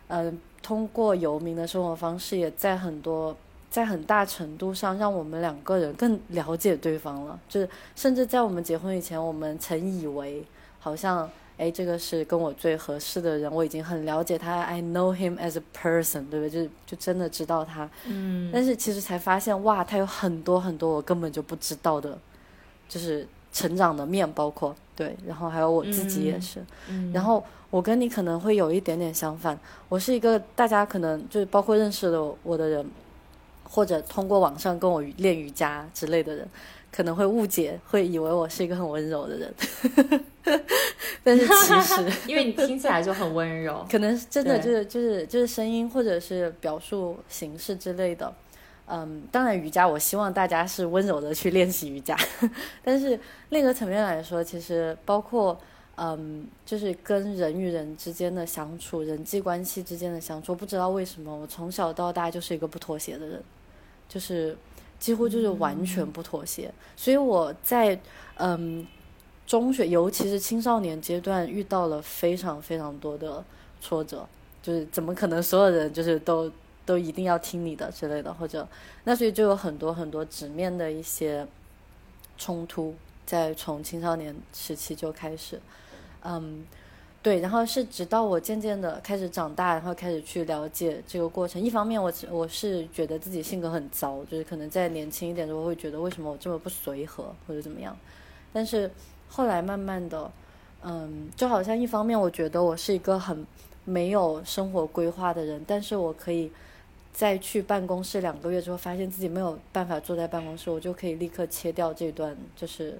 嗯，通过游民的生活方式也在很多。在很大程度上，让我们两个人更了解对方了。就是，甚至在我们结婚以前，我们曾以为，好像，哎，这个是跟我最合适的人，我已经很了解他，I know him as a person，对不对？就就真的知道他。嗯。但是其实才发现，哇，他有很多很多我根本就不知道的，就是成长的面，包括对，然后还有我自己也是。嗯。然后我跟你可能会有一点点相反，我是一个大家可能就是包括认识的我的人。或者通过网上跟我练瑜伽之类的人，可能会误解，会以为我是一个很温柔的人。[LAUGHS] 但是其实，[LAUGHS] 因为你听起来就很温柔，可能真的就是就是就是声音或者是表述形式之类的。嗯，当然瑜伽，我希望大家是温柔的去练习瑜伽。[LAUGHS] 但是另一个层面来说，其实包括嗯，就是跟人与人之间的相处，人际关系之间的相处，不知道为什么，我从小到大就是一个不妥协的人。就是几乎就是完全不妥协，所以我在嗯中学，尤其是青少年阶段，遇到了非常非常多的挫折。就是怎么可能所有人就是都都一定要听你的之类的，或者那所以就有很多很多直面的一些冲突，在从青少年时期就开始，嗯。对，然后是直到我渐渐的开始长大，然后开始去了解这个过程。一方面，我我是觉得自己性格很糟，就是可能在年轻一点的时候会觉得为什么我这么不随和或者怎么样。但是后来慢慢的，嗯，就好像一方面我觉得我是一个很没有生活规划的人，但是我可以在去办公室两个月之后，发现自己没有办法坐在办公室，我就可以立刻切掉这段就是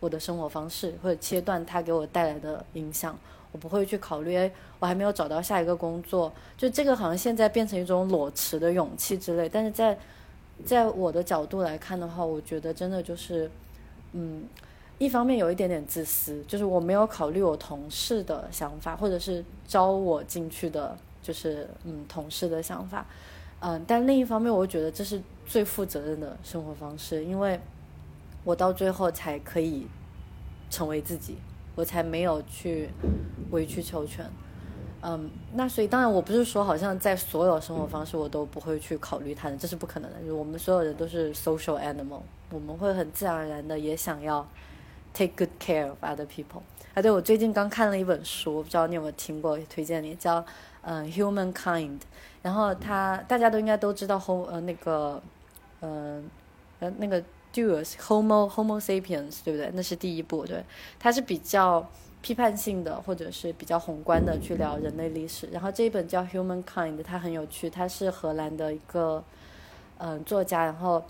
我的生活方式，或者切断它给我带来的影响。我不会去考虑，哎，我还没有找到下一个工作，就这个好像现在变成一种裸辞的勇气之类。但是在在我的角度来看的话，我觉得真的就是，嗯，一方面有一点点自私，就是我没有考虑我同事的想法，或者是招我进去的，就是嗯同事的想法，嗯，但另一方面，我觉得这是最负责任的生活方式，因为我到最后才可以成为自己。我才没有去委曲求全，嗯，那所以当然我不是说好像在所有生活方式我都不会去考虑他的，这是不可能的。我们所有人都是 social animal，我们会很自然而然的也想要 take good care of other people。啊，对，我最近刚看了一本书，我不知道你有没有听过，推荐你叫嗯 humankind。然后他大家都应该都知道 hom 呃那个嗯呃那个。Homo Homo sapiens，对不对？那是第一部，对，它是比较批判性的，或者是比较宏观的去聊人类历史。然后这一本叫《Humankind》，它很有趣，它是荷兰的一个嗯作家，然后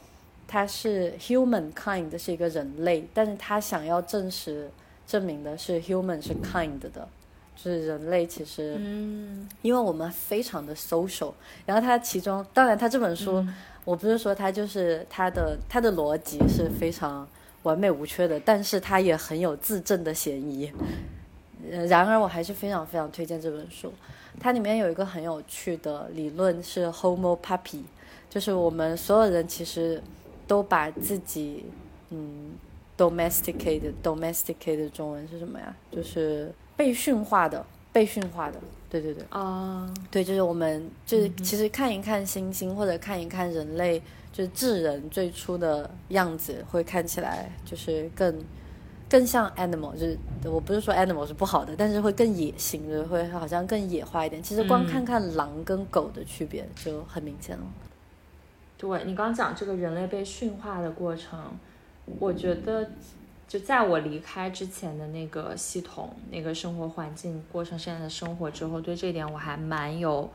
他是 Humankind 是一个人类，但是他想要证实证明的是 Human 是 kind 的，就是人类其实嗯，因为我们非常的 social。然后他其中，当然他这本书。我不是说他就是他的他的逻辑是非常完美无缺的，但是他也很有自证的嫌疑。然而，我还是非常非常推荐这本书。它里面有一个很有趣的理论是 Homo Puppy，就是我们所有人其实都把自己嗯 domesticated，domesticated 中文是什么呀？就是被驯化的，被驯化的。对对对。啊。对，就是我们就是其实看一看星星，或者看一看人类，就是智人最初的样子，会看起来就是更。更像 animal，就是我不是说 animal 是不好的，但是会更野性，就会好像更野化一点。其实光看看狼跟狗的区别就很明显了。对你刚讲这个人类被驯化的过程，我觉得就在我离开之前的那个系统、那个生活环境，过上现在的生活之后，对这点我还蛮有、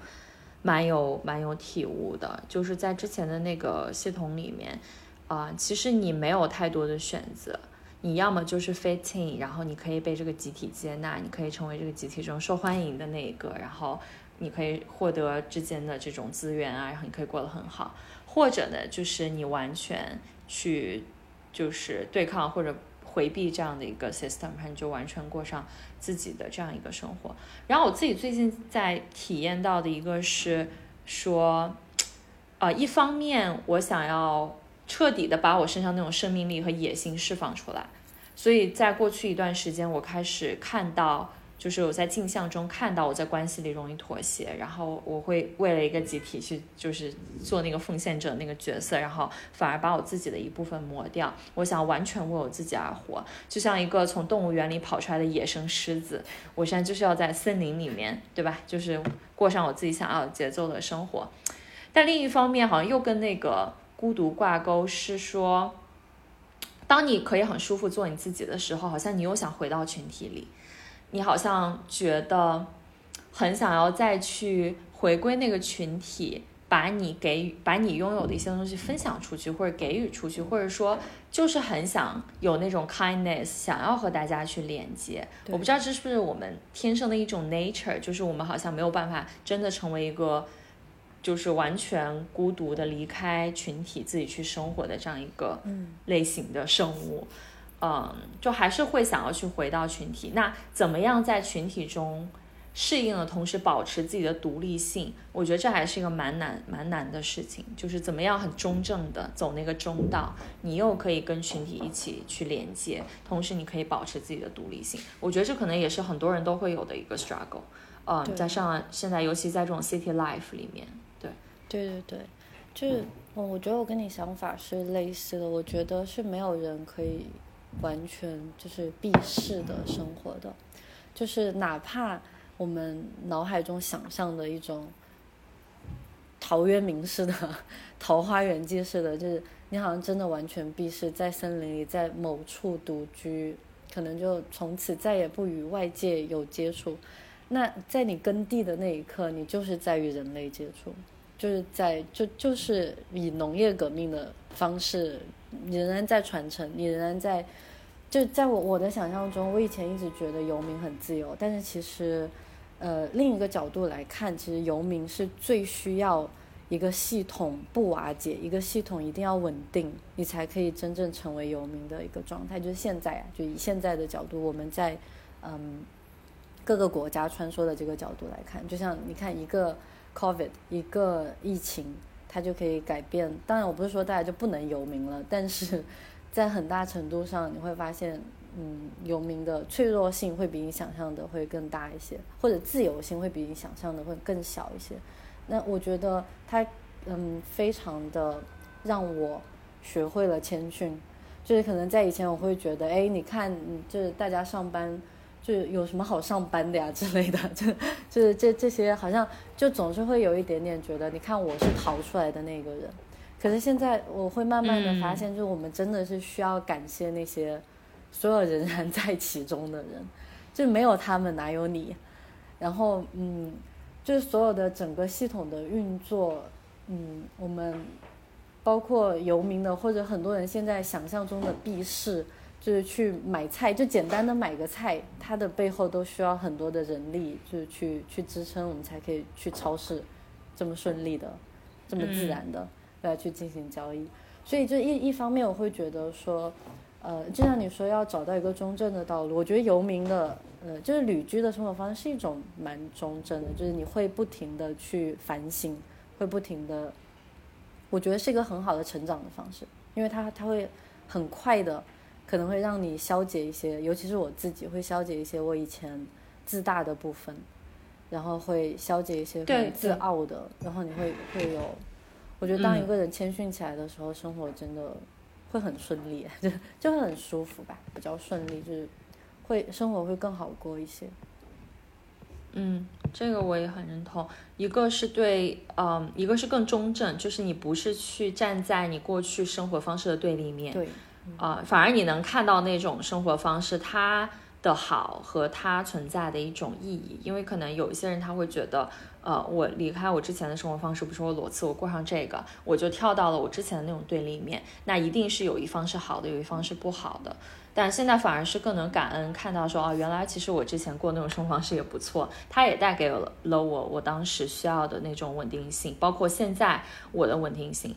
蛮有、蛮有体悟的。就是在之前的那个系统里面，啊，其实你没有太多的选择。你要么就是 fit in，然后你可以被这个集体接纳，你可以成为这个集体中受欢迎的那一个，然后你可以获得之间的这种资源啊，然后你可以过得很好。或者呢，就是你完全去就是对抗或者回避这样的一个 system，然后就完全过上自己的这样一个生活。然后我自己最近在体验到的一个是说，呃，一方面我想要。彻底的把我身上那种生命力和野心释放出来，所以在过去一段时间，我开始看到，就是我在镜像中看到我在关系里容易妥协，然后我会为了一个集体去，就是做那个奉献者那个角色，然后反而把我自己的一部分磨掉。我想完全为我自己而活，就像一个从动物园里跑出来的野生狮子，我现在就是要在森林里面，对吧？就是过上我自己想要节奏的生活。但另一方面，好像又跟那个。孤独挂钩是说，当你可以很舒服做你自己的时候，好像你又想回到群体里，你好像觉得很想要再去回归那个群体，把你给予、把你拥有的一些东西分享出去，或者给予出去，或者说就是很想有那种 kindness，想要和大家去连接。我不知道这是不是我们天生的一种 nature，就是我们好像没有办法真的成为一个。就是完全孤独的离开群体，自己去生活的这样一个类型的生物，嗯，嗯就还是会想要去回到群体。那怎么样在群体中适应的同时保持自己的独立性？我觉得这还是一个蛮难蛮难的事情。就是怎么样很中正的走那个中道，你又可以跟群体一起去连接，同时你可以保持自己的独立性。我觉得这可能也是很多人都会有的一个 struggle。嗯，在上现在尤其在这种 city life 里面。对对对对，就是我觉得我跟你想法是类似的。我觉得是没有人可以完全就是避世的生活的，就是哪怕我们脑海中想象的一种陶渊明式的、桃花源记式的，就是你好像真的完全避世，在森林里，在某处独居，可能就从此再也不与外界有接触。那在你耕地的那一刻，你就是在与人类接触。就是在就就是以农业革命的方式，你仍然在传承，你仍然在，就在我我的想象中，我以前一直觉得游民很自由，但是其实，呃，另一个角度来看，其实游民是最需要一个系统不瓦解，一个系统一定要稳定，你才可以真正成为游民的一个状态。就是现在啊，就以现在的角度，我们在嗯各个国家穿梭的这个角度来看，就像你看一个。Covid 一个疫情，它就可以改变。当然，我不是说大家就不能游民了，但是 [LAUGHS] 在很大程度上，你会发现，嗯，游民的脆弱性会比你想象的会更大一些，或者自由性会比你想象的会更小一些。那我觉得它，嗯，非常的让我学会了谦逊。就是可能在以前，我会觉得，哎，你看，就是大家上班。就有什么好上班的呀之类的，[LAUGHS] 就就是这这些好像就总是会有一点点觉得，你看我是逃出来的那个人，可是现在我会慢慢的发现，就我们真的是需要感谢那些所有仍然在其中的人，就没有他们哪有你，然后嗯，就是所有的整个系统的运作，嗯，我们包括游民的或者很多人现在想象中的避世。就是去买菜，就简单的买个菜，它的背后都需要很多的人力，就是去去支撑，我们才可以去超市这么顺利的，这么自然的来去进行交易。所以，就一一方面，我会觉得说，呃，就像你说要找到一个中正的道路，我觉得游民的，呃，就是旅居的生活方式是一种蛮中正的，就是你会不停的去反省，会不停的，我觉得是一个很好的成长的方式，因为它它会很快的。可能会让你消解一些，尤其是我自己会消解一些我以前自大的部分，然后会消解一些自傲的，然后你会会有，我觉得当一个人谦逊起来的时候，生活真的会很顺利，[LAUGHS] 就就会很舒服吧，比较顺利，就是会生活会更好过一些。嗯，这个我也很认同。一个是对，嗯，一个是更中正，就是你不是去站在你过去生活方式的对立面，对，啊，反而你能看到那种生活方式它的好和它存在的一种意义。因为可能有一些人他会觉得，呃，我离开我之前的生活方式，不是我裸辞，我过上这个，我就跳到了我之前的那种对立面，那一定是有一方是好的，有一方是不好的。但现在反而是更能感恩，看到说哦，原来其实我之前过那种生活方式也不错，它也带给了了我我当时需要的那种稳定性，包括现在我的稳定性。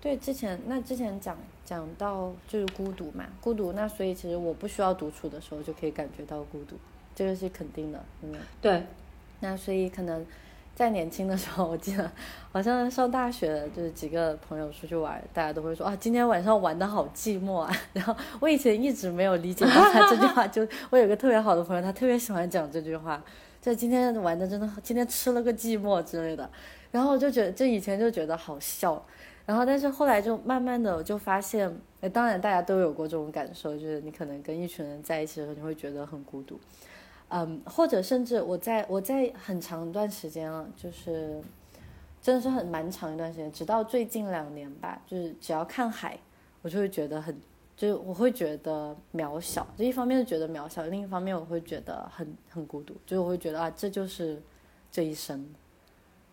对，之前那之前讲讲到就是孤独嘛，孤独，那所以其实我不需要独处的时候就可以感觉到孤独，这个是肯定的，嗯，对。那所以可能。在年轻的时候，我记得好像上大学，就是几个朋友出去玩，大家都会说啊，今天晚上玩的好寂寞啊。[LAUGHS] 然后我以前一直没有理解到他这句话，就我有个特别好的朋友，他特别喜欢讲这句话，就今天玩的真的，今天吃了个寂寞之类的。然后我就觉得，就以前就觉得好笑，然后但是后来就慢慢的就发现，哎，当然大家都有过这种感受，就是你可能跟一群人在一起的时候，你会觉得很孤独。嗯，或者甚至我在我在很长一段时间啊，就是真的是很蛮长一段时间，直到最近两年吧，就是只要看海，我就会觉得很，就是我会觉得渺小。就一方面是觉得渺小，另一方面我会觉得很很孤独。就是我会觉得啊，这就是这一生，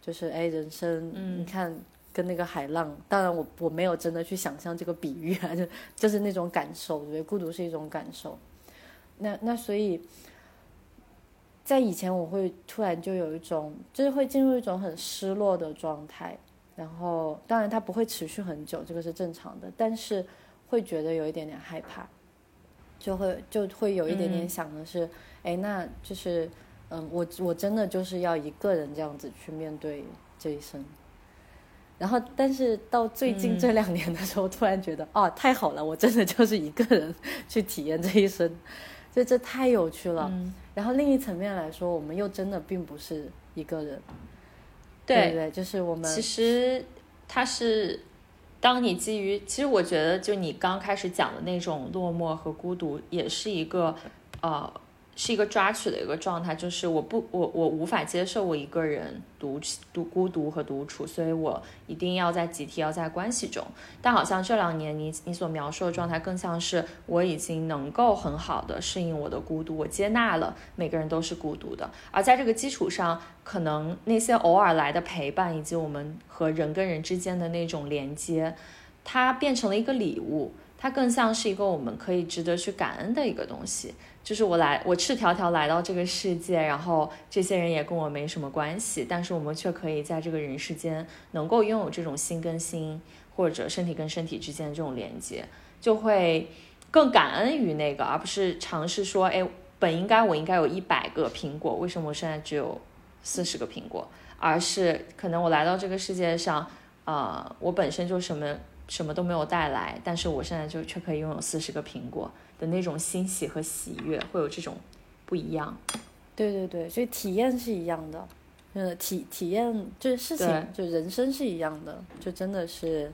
就是哎，人生，你看跟那个海浪，当然我我没有真的去想象这个比喻啊，就就是那种感受，我觉得孤独是一种感受。那那所以。在以前，我会突然就有一种，就是会进入一种很失落的状态，然后当然它不会持续很久，这个是正常的，但是会觉得有一点点害怕，就会就会有一点点想的是，哎，那就是，嗯，我我真的就是要一个人这样子去面对这一生，然后但是到最近这两年的时候，突然觉得，哦，太好了，我真的就是一个人去体验这一生。这这太有趣了，然后另一层面来说，我们又真的并不是一个人，对对，就是我们。其实它是，当你基于，其实我觉得，就你刚开始讲的那种落寞和孤独，也是一个，呃。是一个抓取的一个状态，就是我不我我无法接受我一个人独独孤独和独处，所以我一定要在集体，要在关系中。但好像这两年你你所描述的状态，更像是我已经能够很好的适应我的孤独，我接纳了每个人都是孤独的。而在这个基础上，可能那些偶尔来的陪伴，以及我们和人跟人之间的那种连接，它变成了一个礼物，它更像是一个我们可以值得去感恩的一个东西。就是我来，我赤条条来到这个世界，然后这些人也跟我没什么关系，但是我们却可以在这个人世间能够拥有这种心跟心或者身体跟身体之间的这种连接，就会更感恩于那个，而不是尝试说，哎，本应该我应该有一百个苹果，为什么我现在只有四十个苹果？而是可能我来到这个世界上，啊，我本身就什么什么都没有带来，但是我现在就却可以拥有四十个苹果。的那种欣喜和喜悦会有这种不一样，对对对，所以体验是一样的，嗯，体体验就是事情，就人生是一样的，就真的是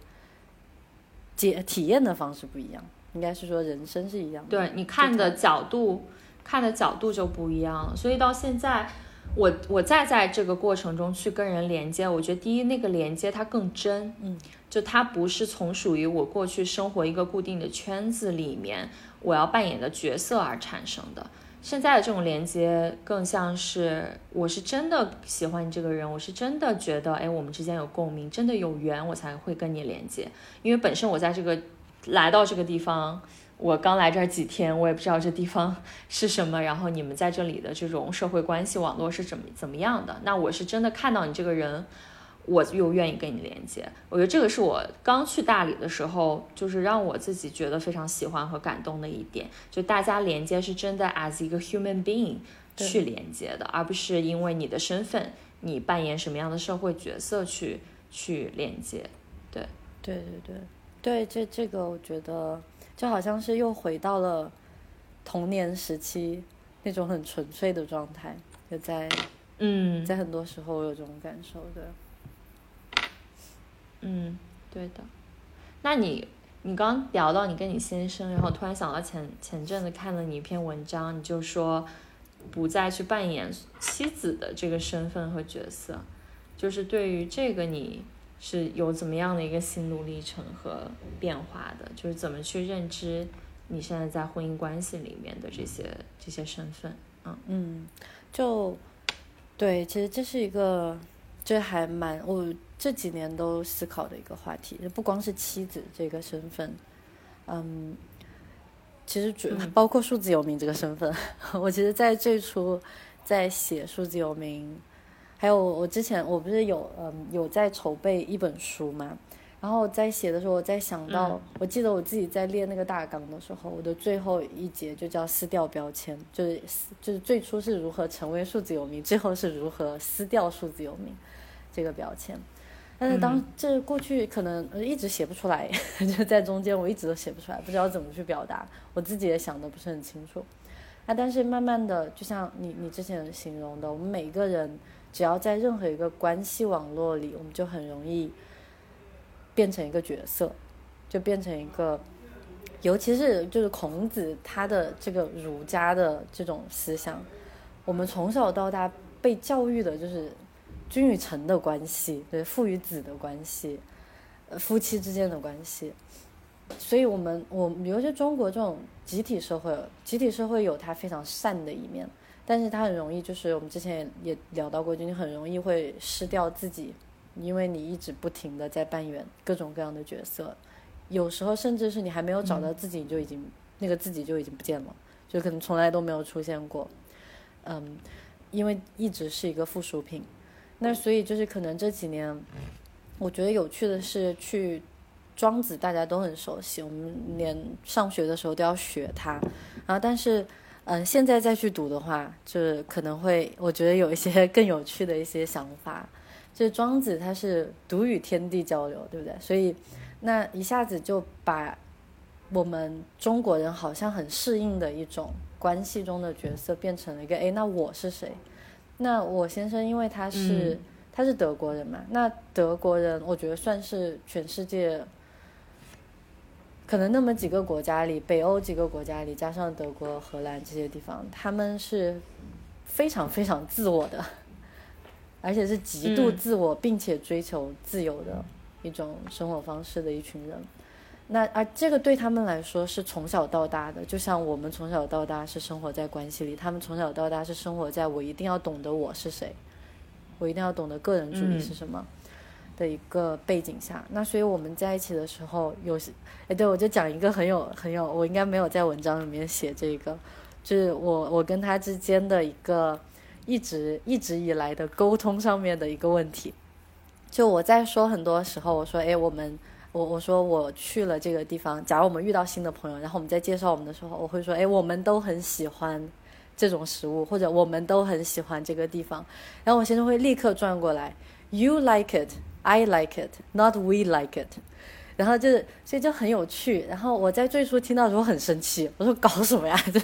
解体验的方式不一样，应该是说人生是一样的，对你看的角度看的角度就不一样了，所以到现在我我再在这个过程中去跟人连接，我觉得第一那个连接它更真，嗯，就它不是从属于我过去生活一个固定的圈子里面。我要扮演的角色而产生的，现在的这种连接更像是我是真的喜欢你这个人，我是真的觉得，哎，我们之间有共鸣，真的有缘，我才会跟你连接。因为本身我在这个来到这个地方，我刚来这儿几天，我也不知道这地方是什么，然后你们在这里的这种社会关系网络是怎么怎么样的，那我是真的看到你这个人。我又愿意跟你连接，我觉得这个是我刚去大理的时候，就是让我自己觉得非常喜欢和感动的一点。就大家连接是真的 as 一个 human being 去连接的，而不是因为你的身份，你扮演什么样的社会角色去去连接。对，对对对对，这这个我觉得就好像是又回到了童年时期那种很纯粹的状态，就在嗯，在很多时候有这种感受的。嗯，对的。那你你刚聊到你跟你先生，然后突然想到前前阵子看了你一篇文章，你就说不再去扮演妻子的这个身份和角色，就是对于这个你是有怎么样的一个心路历程和变化的？就是怎么去认知你现在在婚姻关系里面的这些这些身份？嗯嗯，就对，其实这是一个，这还蛮我。这几年都思考的一个话题，不光是妻子这个身份，嗯，其实主包括数字游民这个身份。[LAUGHS] 我其实，在最初在写数字游民，还有我之前我不是有嗯有在筹备一本书嘛，然后在写的时候，我在想到，我记得我自己在列那个大纲的时候，我的最后一节就叫撕掉标签，就是就是最初是如何成为数字游民，最后是如何撕掉数字游民这个标签。但是当这过去可能一直写不出来，[LAUGHS] 就在中间我一直都写不出来，不知道怎么去表达，我自己也想的不是很清楚。啊，但是慢慢的，就像你你之前形容的，我们每一个人只要在任何一个关系网络里，我们就很容易变成一个角色，就变成一个，尤其是就是孔子他的这个儒家的这种思想，我们从小到大被教育的就是。君与臣的关系，对父与子的关系，呃，夫妻之间的关系，所以，我们我比如说中国这种集体社会，集体社会有它非常善的一面，但是它很容易就是我们之前也也聊到过，就你很容易会失掉自己，因为你一直不停的在扮演各种各样的角色，有时候甚至是你还没有找到自己，你就已经那个自己就已经不见了，就可能从来都没有出现过，嗯，因为一直是一个附属品。那所以就是可能这几年，我觉得有趣的是去庄子，大家都很熟悉，我们连上学的时候都要学它。然后但是，嗯，现在再去读的话，就是可能会我觉得有一些更有趣的一些想法。就是庄子他是独与天地交流，对不对？所以那一下子就把我们中国人好像很适应的一种关系中的角色变成了一个，哎，那我是谁？那我先生，因为他是他是德国人嘛，那德国人我觉得算是全世界可能那么几个国家里，北欧几个国家里，加上德国、荷兰这些地方，他们是非常非常自我的，[LAUGHS] 而且是极度自我，并且追求自由的一种生活方式的一群人。那啊，这个对他们来说是从小到大的，就像我们从小到大是生活在关系里，他们从小到大是生活在我一定要懂得我是谁，我一定要懂得个人主义是什么的一个背景下。那所以我们在一起的时候，有些哎，对我就讲一个很有很有，我应该没有在文章里面写这个，就是我我跟他之间的一个一直一直以来的沟通上面的一个问题。就我在说很多时候，我说哎，我们。我我说我去了这个地方，假如我们遇到新的朋友，然后我们在介绍我们的时候，我会说，哎，我们都很喜欢这种食物，或者我们都很喜欢这个地方，然后我先生会立刻转过来，You like it, I like it, not we like it，然后就是所以就很有趣。然后我在最初听到的时候很生气，我说搞什么呀？[LAUGHS] 这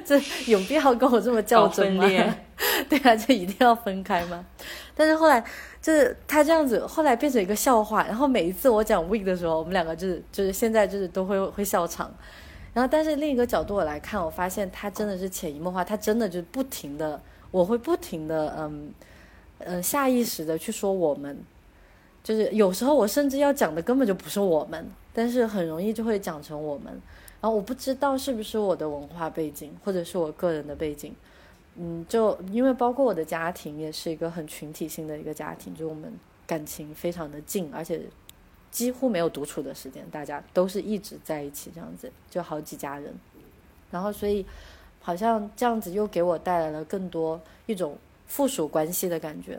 这有必要跟我这么较真吗？对啊，就一定要分开吗？但是后来。就是他这样子，后来变成一个笑话。然后每一次我讲 we 的时候，我们两个就是就是现在就是都会会笑场。然后但是另一个角度我来看，我发现他真的是潜移默化，他真的就不停的，我会不停的嗯嗯下意识的去说我们，就是有时候我甚至要讲的根本就不是我们，但是很容易就会讲成我们。然后我不知道是不是我的文化背景，或者是我个人的背景。嗯，就因为包括我的家庭也是一个很群体性的一个家庭，就我们感情非常的近，而且几乎没有独处的时间，大家都是一直在一起这样子，就好几家人。然后所以好像这样子又给我带来了更多一种附属关系的感觉，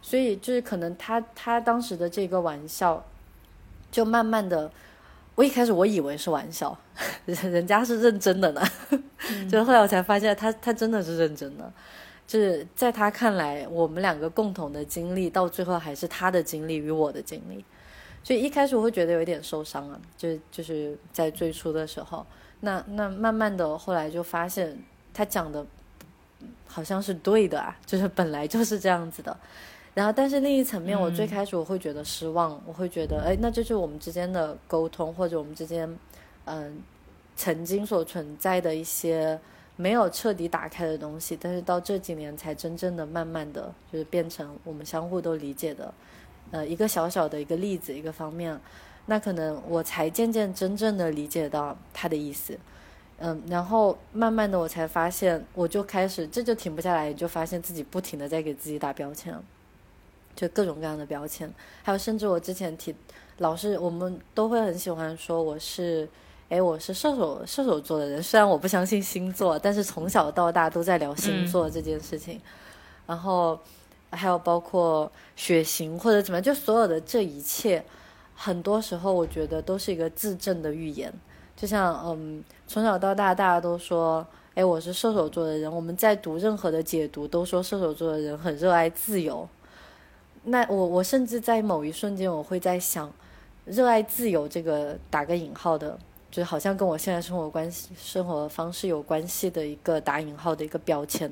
所以就是可能他他当时的这个玩笑，就慢慢的。我一开始我以为是玩笑，人 [LAUGHS] 人家是认真的呢，[LAUGHS] 就是后来我才发现他他真的是认真的，就是在他看来，我们两个共同的经历到最后还是他的经历与我的经历，所以一开始我会觉得有一点受伤啊，就就是在最初的时候，那那慢慢的后来就发现他讲的好像是对的啊，就是本来就是这样子的。然后，但是另一层面，我最开始我会觉得失望，我会觉得，哎，那就是我们之间的沟通，或者我们之间，嗯，曾经所存在的一些没有彻底打开的东西，但是到这几年才真正的慢慢的就是变成我们相互都理解的，呃，一个小小的一个例子一个方面，那可能我才渐渐真正的理解到他的意思，嗯，然后慢慢的我才发现，我就开始这就停不下来，就发现自己不停的在给自己打标签。就各种各样的标签，还有甚至我之前提，老是我们都会很喜欢说我是，哎，我是射手射手座的人。虽然我不相信星座，但是从小到大都在聊星座这件事情。然后还有包括血型或者怎么样，就所有的这一切，很多时候我觉得都是一个自证的预言。就像嗯，从小到大大家都说，哎，我是射手座的人。我们在读任何的解读，都说射手座的人很热爱自由。那我我甚至在某一瞬间，我会在想，热爱自由这个打个引号的，就是好像跟我现在生活关系、生活方式有关系的一个打引号的一个标签，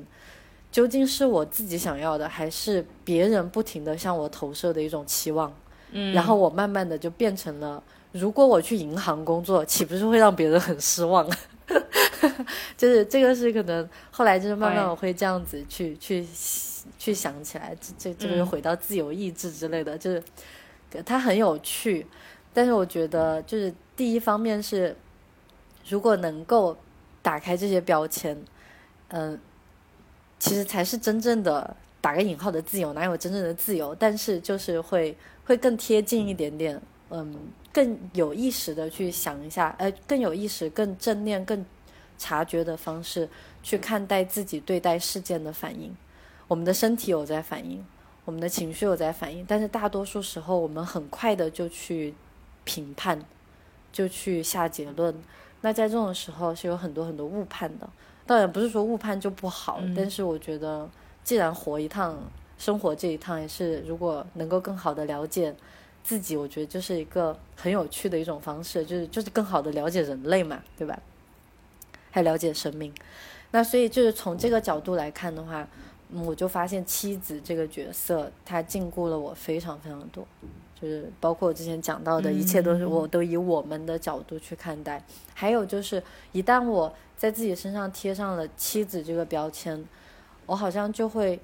究竟是我自己想要的，还是别人不停的向我投射的一种期望？嗯，然后我慢慢的就变成了，如果我去银行工作，岂不是会让别人很失望？[LAUGHS] 就是这个是可能后来就是慢慢我会这样子去去。去想起来，这这这个又回到自由意志之类的，就是它很有趣。但是我觉得，就是第一方面是，如果能够打开这些标签，嗯，其实才是真正的打个引号的自由。哪有真正的自由？但是就是会会更贴近一点点，嗯，更有意识的去想一下，呃，更有意识、更正念、更察觉的方式去看待自己对待事件的反应。我们的身体有在反应，我们的情绪有在反应，但是大多数时候我们很快的就去评判，就去下结论。那在这种时候是有很多很多误判的。当然不是说误判就不好，但是我觉得既然活一趟，生活这一趟也是，如果能够更好的了解自己，我觉得就是一个很有趣的一种方式，就是就是更好的了解人类嘛，对吧？还了解生命。那所以就是从这个角度来看的话。我就发现妻子这个角色，她禁锢了我非常非常多，就是包括我之前讲到的一切都是我都以我们的角度去看待。还有就是，一旦我在自己身上贴上了妻子这个标签，我好像就会，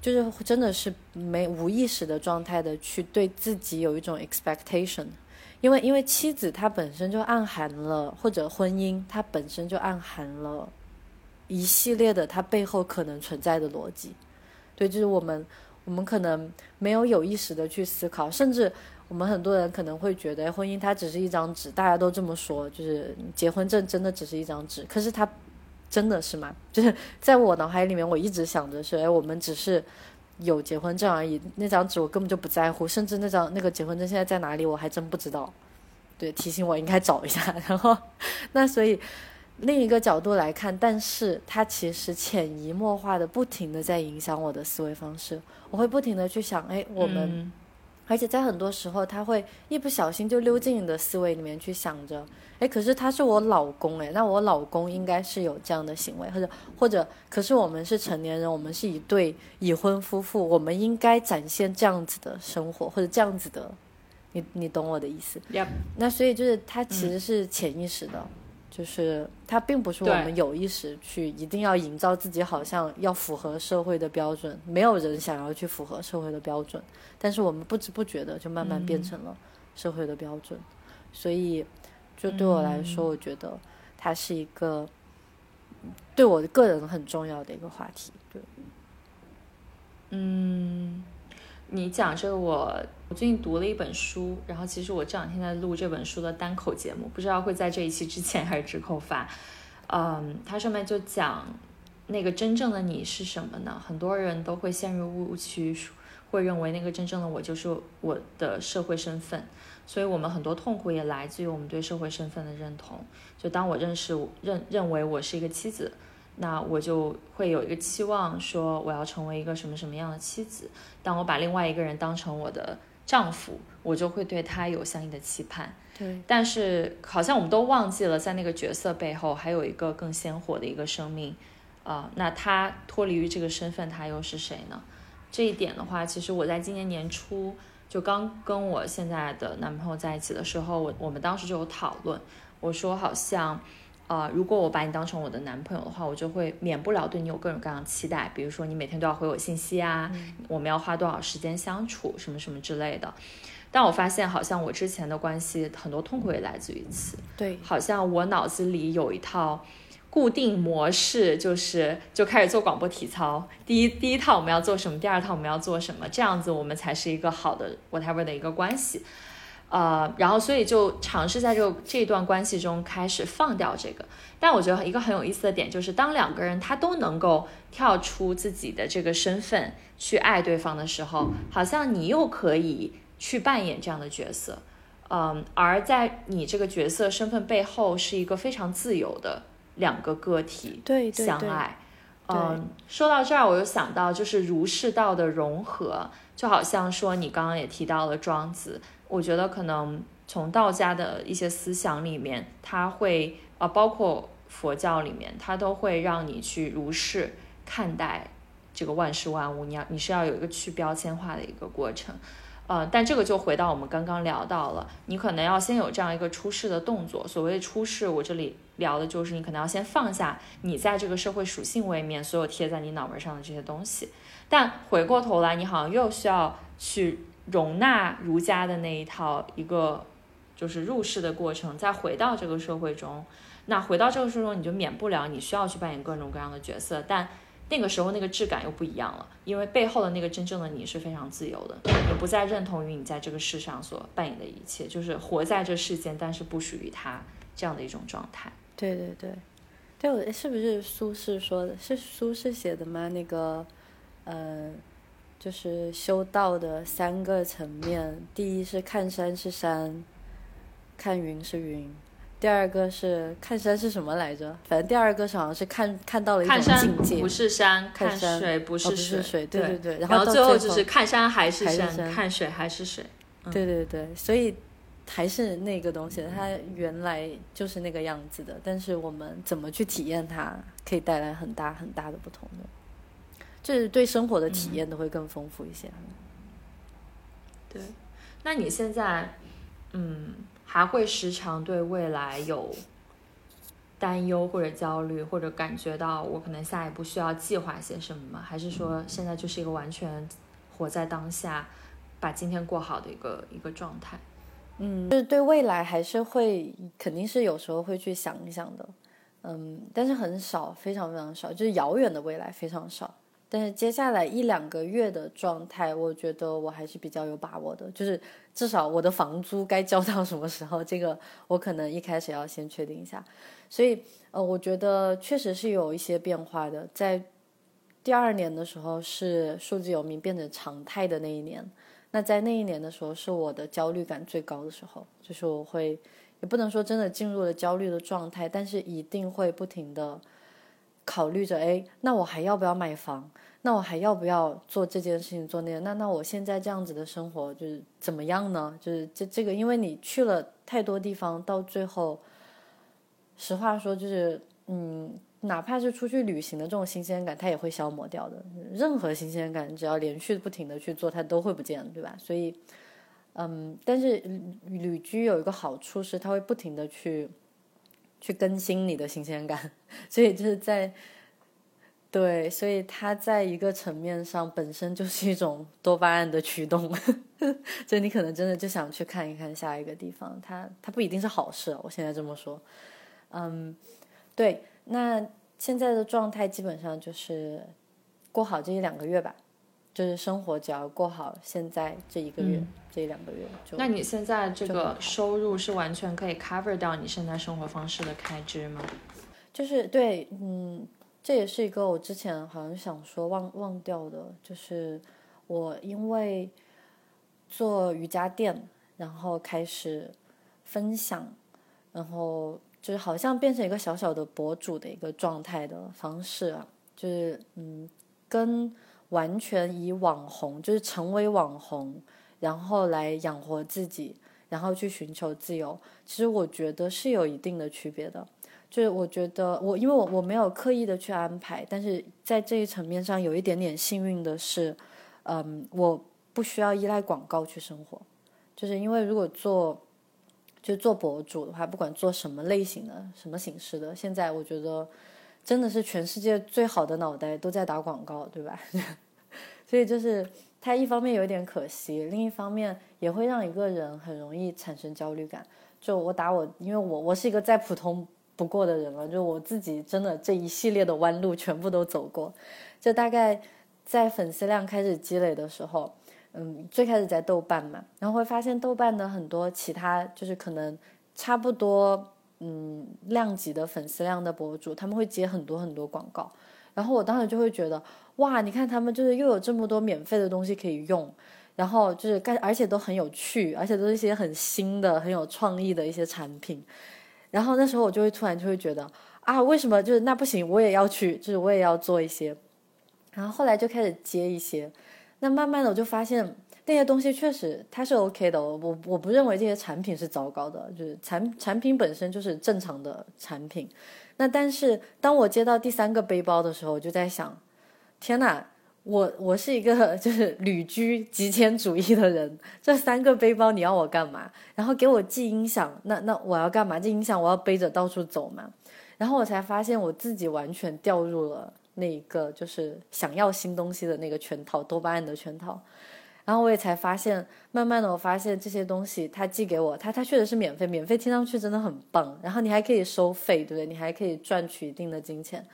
就是真的是没无意识的状态的去对自己有一种 expectation，因为因为妻子她本身就暗含了，或者婚姻它本身就暗含了。一系列的它背后可能存在的逻辑，对，就是我们我们可能没有有意识的去思考，甚至我们很多人可能会觉得婚姻它只是一张纸，大家都这么说，就是结婚证真的只是一张纸，可是它真的是吗？[LAUGHS] 就是在我脑海里面，我一直想着是，哎，我们只是有结婚证而已，那张纸我根本就不在乎，甚至那张那个结婚证现在在哪里，我还真不知道。对，提醒我应该找一下，[LAUGHS] 然后那所以。另一个角度来看，但是它其实潜移默化的、不停的在影响我的思维方式。我会不停的去想，哎，我们，而且在很多时候，他会一不小心就溜进你的思维里面去想着，哎，可是他是我老公，哎，那我老公应该是有这样的行为，或者或者，可是我们是成年人，我们是一对已婚夫妇，我们应该展现这样子的生活，或者这样子的，你你懂我的意思？那所以就是它其实是潜意识的。就是它并不是我们有意识去一定要营造自己好像要符合社会的标准，没有人想要去符合社会的标准，但是我们不知不觉的就慢慢变成了社会的标准，所以就对我来说，我觉得它是一个对我个人很重要的一个话题。对，嗯。你讲这个，我我最近读了一本书，然后其实我这两天在录这本书的单口节目，不知道会在这一期之前还是之后发。嗯，它上面就讲那个真正的你是什么呢？很多人都会陷入误区，会认为那个真正的我就是我的社会身份，所以我们很多痛苦也来自于我们对社会身份的认同。就当我认识认认为我是一个妻子。那我就会有一个期望，说我要成为一个什么什么样的妻子。当我把另外一个人当成我的丈夫，我就会对他有相应的期盼。对，但是好像我们都忘记了，在那个角色背后还有一个更鲜活的一个生命，啊，那他脱离于这个身份，他又是谁呢？这一点的话，其实我在今年年初就刚跟我现在的男朋友在一起的时候，我我们当时就有讨论，我说好像，呃，如果我把你当成我的男朋友的话，我就会免不了对你有各种各样的期待，比如说你每天都要回我信息啊，我们要花多少时间相处，什么什么之类的。但我发现，好像我之前的关系很多痛苦也来自于此。对，好像我脑子里有一套固定模式，就是就开始做广播体操。第一第一套我们要做什么，第二套我们要做什么，这样子我们才是一个好的 whatever 的一个关系。呃，然后所以就尝试在这个这段关系中开始放掉这个。但我觉得一个很有意思的点就是，当两个人他都能够跳出自己的这个身份去爱对方的时候，好像你又可以。去扮演这样的角色，嗯，而在你这个角色身份背后，是一个非常自由的两个个体相爱。嗯，说到这儿，我又想到就是儒释道的融合，就好像说你刚刚也提到了庄子，我觉得可能从道家的一些思想里面，它会啊，包括佛教里面，它都会让你去如是看待这个万事万物，你要你是要有一个去标签化的一个过程。呃，但这个就回到我们刚刚聊到了，你可能要先有这样一个出世的动作。所谓出世，我这里聊的就是你可能要先放下你在这个社会属性位面所有贴在你脑门上的这些东西。但回过头来，你好像又需要去容纳儒家的那一套一个就是入世的过程，再回到这个社会中。那回到这个社会中，你就免不了你需要去扮演各种各样的角色，但。那个时候那个质感又不一样了，因为背后的那个真正的你是非常自由的，你不再认同于你在这个世上所扮演的一切，就是活在这世间，但是不属于他这样的一种状态。对对对，对我是不是苏轼说的？是苏轼写的吗？那个，呃，就是修道的三个层面，第一是看山是山，看云是云。第二个是看山是什么来着？反正第二个好像是看看到了一种境界，不是山，看水不是水，对对对。然后最后就是看山还是山，看水还是水。对对对，所以还是那个东西，它原来就是那个样子的，但是我们怎么去体验它，可以带来很大很大的不同的，就是对生活的体验都会更丰富一些。对，那你现在，嗯。还会时常对未来有担忧或者焦虑，或者感觉到我可能下一步需要计划些什么吗？还是说现在就是一个完全活在当下，把今天过好的一个一个状态？嗯，就是对未来还是会，肯定是有时候会去想一想的，嗯，但是很少，非常非常少，就是遥远的未来非常少。但是接下来一两个月的状态，我觉得我还是比较有把握的。就是至少我的房租该交到什么时候，这个我可能一开始要先确定一下。所以，呃，我觉得确实是有一些变化的。在第二年的时候，是数字游民变成常态的那一年。那在那一年的时候，是我的焦虑感最高的时候。就是我会，也不能说真的进入了焦虑的状态，但是一定会不停的。考虑着，哎，那我还要不要买房？那我还要不要做这件事情，做那个？那那我现在这样子的生活就是怎么样呢？就是这这个，因为你去了太多地方，到最后，实话说，就是嗯，哪怕是出去旅行的这种新鲜感，它也会消磨掉的。任何新鲜感，只要连续不停的去做，它都会不见，对吧？所以，嗯，但是旅居有一个好处是，它会不停的去。去更新你的新鲜感，[LAUGHS] 所以就是在，对，所以它在一个层面上本身就是一种多巴胺的驱动，[LAUGHS] 所以你可能真的就想去看一看下一个地方，它它不一定是好事，我现在这么说，嗯，对，那现在的状态基本上就是过好这一两个月吧。就是生活只要过好，现在这一个月、这一两个月就。那你现在这个收入是完全可以 cover 掉你现在生活方式的开支吗？就是对，嗯，这也是一个我之前好像想说忘忘掉的，就是我因为做瑜伽垫，然后开始分享，然后就是好像变成一个小小的博主的一个状态的方式啊，就是嗯跟。完全以网红就是成为网红，然后来养活自己，然后去寻求自由，其实我觉得是有一定的区别的。就是我觉得我因为我我没有刻意的去安排，但是在这一层面上有一点点幸运的是，嗯，我不需要依赖广告去生活，就是因为如果做就做博主的话，不管做什么类型的、什么形式的，现在我觉得真的是全世界最好的脑袋都在打广告，对吧？[LAUGHS] 所以就是它一方面有点可惜，另一方面也会让一个人很容易产生焦虑感。就我打我，因为我我是一个再普通不过的人了，就我自己真的这一系列的弯路全部都走过。就大概在粉丝量开始积累的时候。嗯，最开始在豆瓣嘛，然后会发现豆瓣的很多其他就是可能差不多嗯量级的粉丝量的博主，他们会接很多很多广告，然后我当时就会觉得哇，你看他们就是又有这么多免费的东西可以用，然后就是干而且都很有趣，而且都是一些很新的、很有创意的一些产品，然后那时候我就会突然就会觉得啊，为什么就是那不行，我也要去，就是我也要做一些，然后后来就开始接一些。那慢慢的我就发现那些东西确实它是 OK 的，我我不认为这些产品是糟糕的，就是产产品本身就是正常的产品。那但是当我接到第三个背包的时候，我就在想，天呐，我我是一个 [LAUGHS] 就是旅居极简主义的人，这三个背包你要我干嘛？然后给我寄音响，那那我要干嘛？这音响我要背着到处走嘛？然后我才发现我自己完全掉入了。那一个就是想要新东西的那个圈套，多巴胺的圈套。然后我也才发现，慢慢的我发现这些东西，他寄给我，他他确实是免费，免费听上去真的很棒。然后你还可以收费，对不对？你还可以赚取一定的金钱。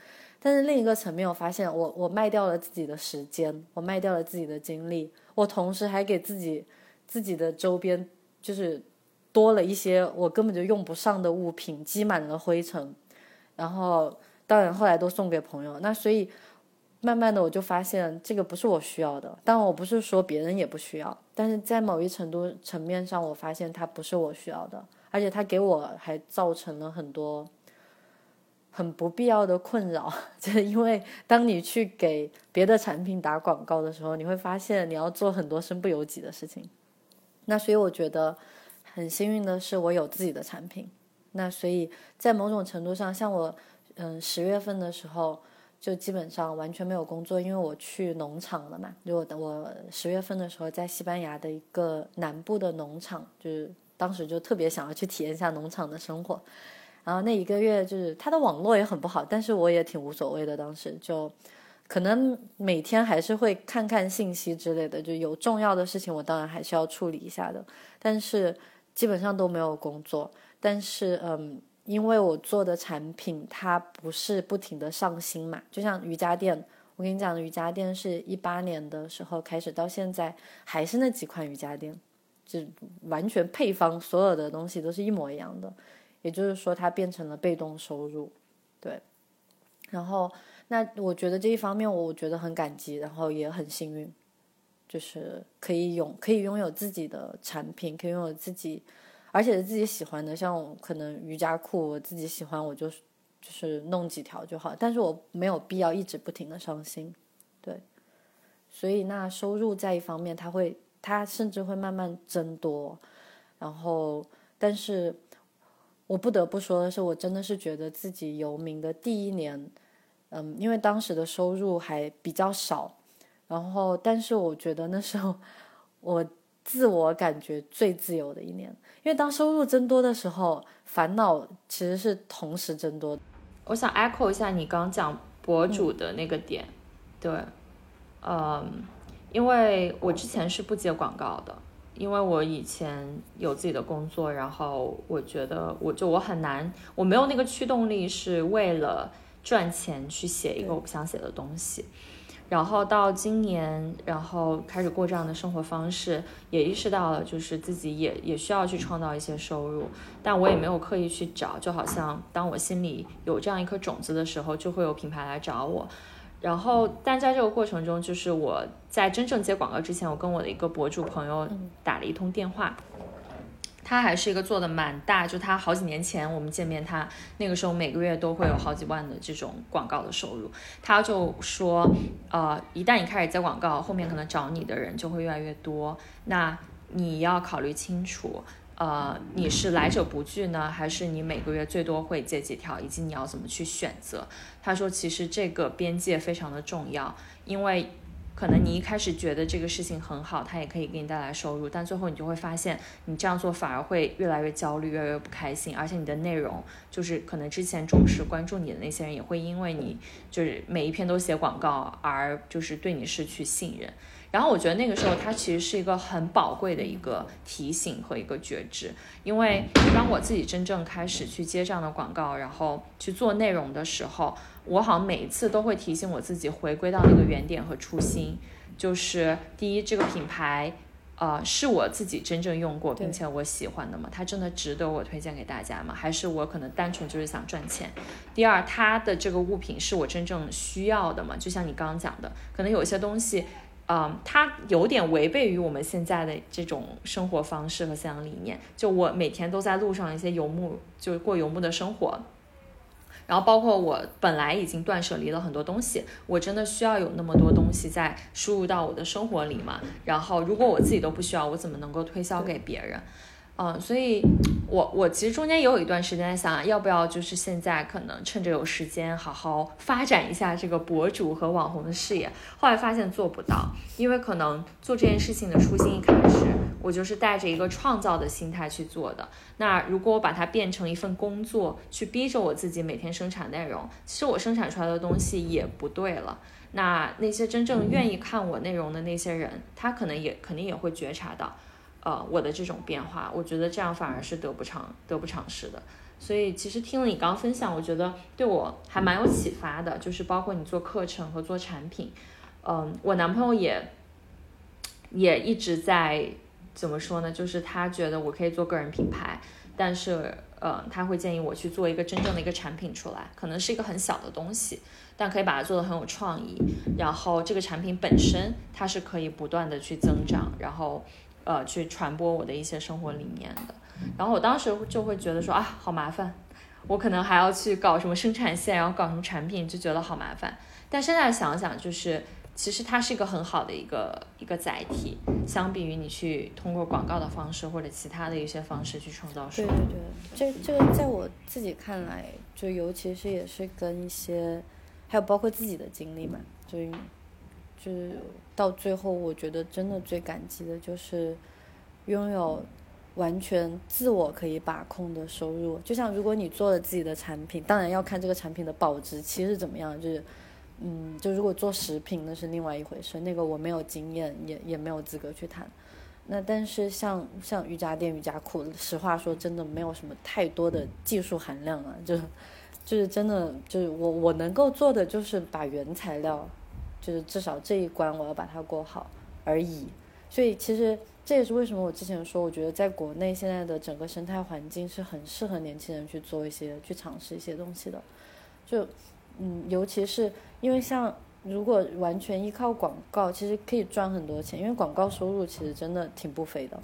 但是另一个层面，我发现我我卖掉了自己的时间，我卖掉了自己的精力，我同时还给自己自己的周边就是多了一些我根本就用不上的物品，积满了灰尘，然后。当然，后来都送给朋友。那所以，慢慢的我就发现这个不是我需要的。当然，我不是说别人也不需要，但是在某一程度层面上，我发现它不是我需要的，而且它给我还造成了很多很不必要的困扰。就因为当你去给别的产品打广告的时候，你会发现你要做很多身不由己的事情。那所以我觉得很幸运的是，我有自己的产品。那所以在某种程度上，像我。嗯，十月份的时候就基本上完全没有工作，因为我去农场了嘛。就我我十月份的时候在西班牙的一个南部的农场，就是当时就特别想要去体验一下农场的生活。然后那一个月就是他的网络也很不好，但是我也挺无所谓的。当时就可能每天还是会看看信息之类的，就有重要的事情我当然还是要处理一下的。但是基本上都没有工作。但是嗯。因为我做的产品它不是不停的上新嘛，就像瑜伽垫，我跟你讲瑜伽垫是一八年的时候开始到现在还是那几款瑜伽垫，就完全配方所有的东西都是一模一样的，也就是说它变成了被动收入，对。然后那我觉得这一方面我觉得很感激，然后也很幸运，就是可以拥可以拥有自己的产品，可以拥有自己。而且是自己喜欢的，像我可能瑜伽裤，我自己喜欢，我就就是弄几条就好。但是我没有必要一直不停的上新，对。所以那收入在一方面，它会，它甚至会慢慢增多。然后，但是我不得不说的是，我真的是觉得自己游民的第一年，嗯，因为当时的收入还比较少，然后，但是我觉得那时候我。自我感觉最自由的一年，因为当收入增多的时候，烦恼其实是同时增多。我想 echo 一下你刚讲博主的那个点，对，嗯，因为我之前是不接广告的，因为我以前有自己的工作，然后我觉得我就我很难，我没有那个驱动力是为了赚钱去写一个我不想写的东西。然后到今年，然后开始过这样的生活方式，也意识到了，就是自己也也需要去创造一些收入，但我也没有刻意去找，就好像当我心里有这样一颗种子的时候，就会有品牌来找我。然后，但在这个过程中，就是我在真正接广告之前，我跟我的一个博主朋友打了一通电话。他还是一个做的蛮大，就他好几年前我们见面，他那个时候每个月都会有好几万的这种广告的收入。他就说，呃，一旦你开始接广告，后面可能找你的人就会越来越多。那你要考虑清楚，呃，你是来者不拒呢，还是你每个月最多会接几条，以及你要怎么去选择？他说，其实这个边界非常的重要，因为。可能你一开始觉得这个事情很好，它也可以给你带来收入，但最后你就会发现，你这样做反而会越来越焦虑，越来越不开心，而且你的内容就是可能之前忠实关注你的那些人也会因为你就是每一篇都写广告而就是对你失去信任。然后我觉得那个时候它其实是一个很宝贵的一个提醒和一个觉知，因为当我自己真正开始去接这样的广告，然后去做内容的时候。我好像每一次都会提醒我自己回归到那个原点和初心，就是第一，这个品牌，呃，是我自己真正用过并且我喜欢的吗？它真的值得我推荐给大家吗？还是我可能单纯就是想赚钱？第二，它的这个物品是我真正需要的吗？就像你刚刚讲的，可能有些东西，嗯，它有点违背于我们现在的这种生活方式和思想理念。就我每天都在路上一些游牧，就过游牧的生活。然后包括我本来已经断舍离了很多东西，我真的需要有那么多东西在输入到我的生活里吗？然后如果我自己都不需要，我怎么能够推销给别人？嗯，所以，我我其实中间也有一段时间在想，要不要就是现在可能趁着有时间，好好发展一下这个博主和网红的事业。后来发现做不到，因为可能做这件事情的初心一开始，我就是带着一个创造的心态去做的。那如果我把它变成一份工作，去逼着我自己每天生产内容，其实我生产出来的东西也不对了。那那些真正愿意看我内容的那些人，他可能也肯定也会觉察到。呃，我的这种变化，我觉得这样反而是得不偿得不偿失的。所以其实听了你刚刚分享，我觉得对我还蛮有启发的。就是包括你做课程和做产品，嗯，我男朋友也也一直在怎么说呢？就是他觉得我可以做个人品牌，但是呃，他会建议我去做一个真正的一个产品出来，可能是一个很小的东西，但可以把它做的很有创意。然后这个产品本身它是可以不断的去增长，然后。呃，去传播我的一些生活理念的，然后我当时就会觉得说啊，好麻烦，我可能还要去搞什么生产线，然后搞什么产品，就觉得好麻烦。但现在想想，就是其实它是一个很好的一个一个载体，相比于你去通过广告的方式或者其他的一些方式去创造收入。对对对，这这个在我自己看来，就尤其是也是跟一些，还有包括自己的经历嘛，就。就是到最后，我觉得真的最感激的就是拥有完全自我可以把控的收入。就像如果你做了自己的产品，当然要看这个产品的保质期是怎么样。就是，嗯，就如果做食品那是另外一回事，那个我没有经验，也也没有资格去谈。那但是像像瑜伽垫、瑜伽裤，实话说，真的没有什么太多的技术含量啊。就就是真的就是我我能够做的就是把原材料。就是至少这一关我要把它过好而已，所以其实这也是为什么我之前说，我觉得在国内现在的整个生态环境是很适合年轻人去做一些、去尝试一些东西的。就嗯，尤其是因为像如果完全依靠广告，其实可以赚很多钱，因为广告收入其实真的挺不菲的。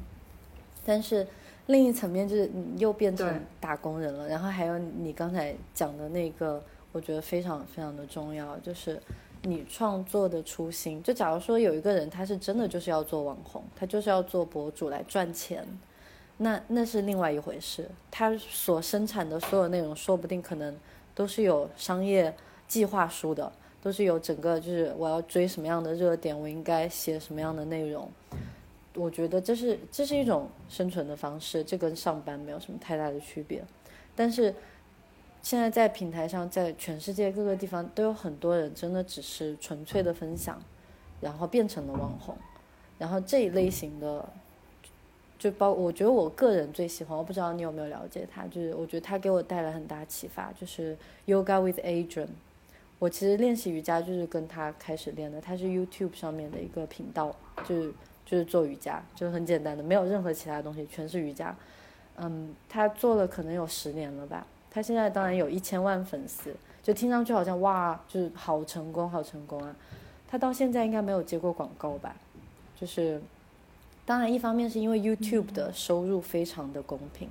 但是另一层面就是你又变成打工人了，然后还有你刚才讲的那个，我觉得非常非常的重要，就是。你创作的初心，就假如说有一个人，他是真的就是要做网红，他就是要做博主来赚钱，那那是另外一回事。他所生产的所有内容，说不定可能都是有商业计划书的，都是有整个就是我要追什么样的热点，我应该写什么样的内容。我觉得这是这是一种生存的方式，这跟上班没有什么太大的区别，但是。现在在平台上，在全世界各个地方都有很多人，真的只是纯粹的分享，然后变成了网红。然后这一类型的，就包我觉得我个人最喜欢，我不知道你有没有了解他，就是我觉得他给我带来很大启发，就是 Yoga with Adrian。我其实练习瑜伽就是跟他开始练的，他是 YouTube 上面的一个频道，就是就是做瑜伽，就是很简单的，没有任何其他东西，全是瑜伽。嗯，他做了可能有十年了吧。他现在当然有一千万粉丝，就听上去好像哇，就是好成功，好成功啊！他到现在应该没有接过广告吧？就是，当然一方面是因为 YouTube 的收入非常的公平，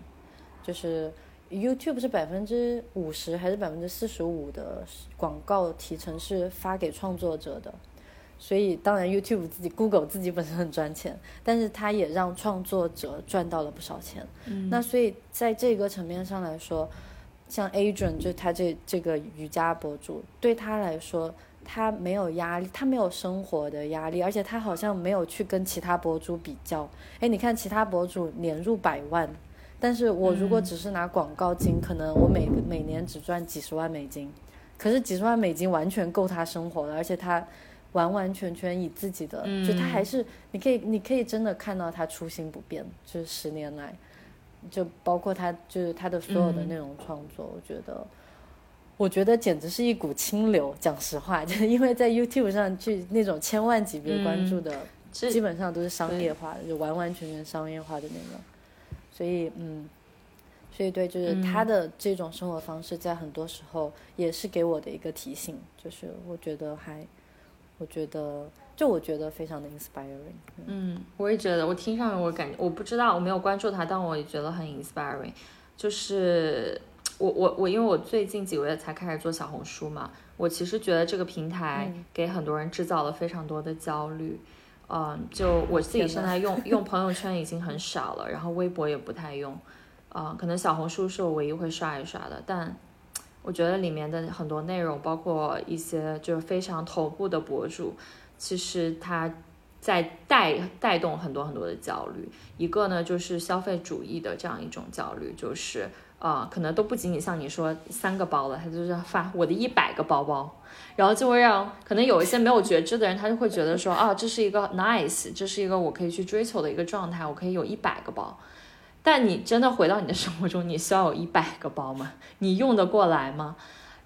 就是 YouTube 是百分之五十还是百分之四十五的广告提成是发给创作者的，所以当然 YouTube 自己 Google 自己本身很赚钱，但是它也让创作者赚到了不少钱。嗯，那所以在这个层面上来说，像 Adrian 就他这这个瑜伽博主，对他来说他没有压力，他没有生活的压力，而且他好像没有去跟其他博主比较。哎，你看其他博主年入百万，但是我如果只是拿广告金，可能我每每年只赚几十万美金，可是几十万美金完全够他生活了，而且他。完完全全以自己的，就他还是你可以，你可以真的看到他初心不变，就是十年来，就包括他就是他的所有的内容创作，我觉得，我觉得简直是一股清流。讲实话，就是因为在 YouTube 上去那种千万级别关注的，基本上都是商业化的，就完完全全商业化的那种。所以，嗯，所以对，就是他的这种生活方式，在很多时候也是给我的一个提醒，就是我觉得还。我觉得，就我觉得非常的 inspiring。嗯，我也觉得，我听上面我感觉，我不知道，我没有关注他，但我也觉得很 inspiring。就是我我我，因为我最近几个月才开始做小红书嘛，我其实觉得这个平台给很多人制造了非常多的焦虑。嗯，就我自己现在用用朋友圈已经很少了，然后微博也不太用。嗯，可能小红书是我唯一会刷一刷的，但。我觉得里面的很多内容，包括一些就是非常头部的博主，其实他在带带动很多很多的焦虑。一个呢，就是消费主义的这样一种焦虑，就是呃，可能都不仅仅像你说三个包了，他就是发我的一百个包包，然后就会让可能有一些没有觉知的人，他就会觉得说，啊，这是一个 nice，这是一个我可以去追求的一个状态，我可以有一百个包。但你真的回到你的生活中，你需要有一百个包吗？你用得过来吗？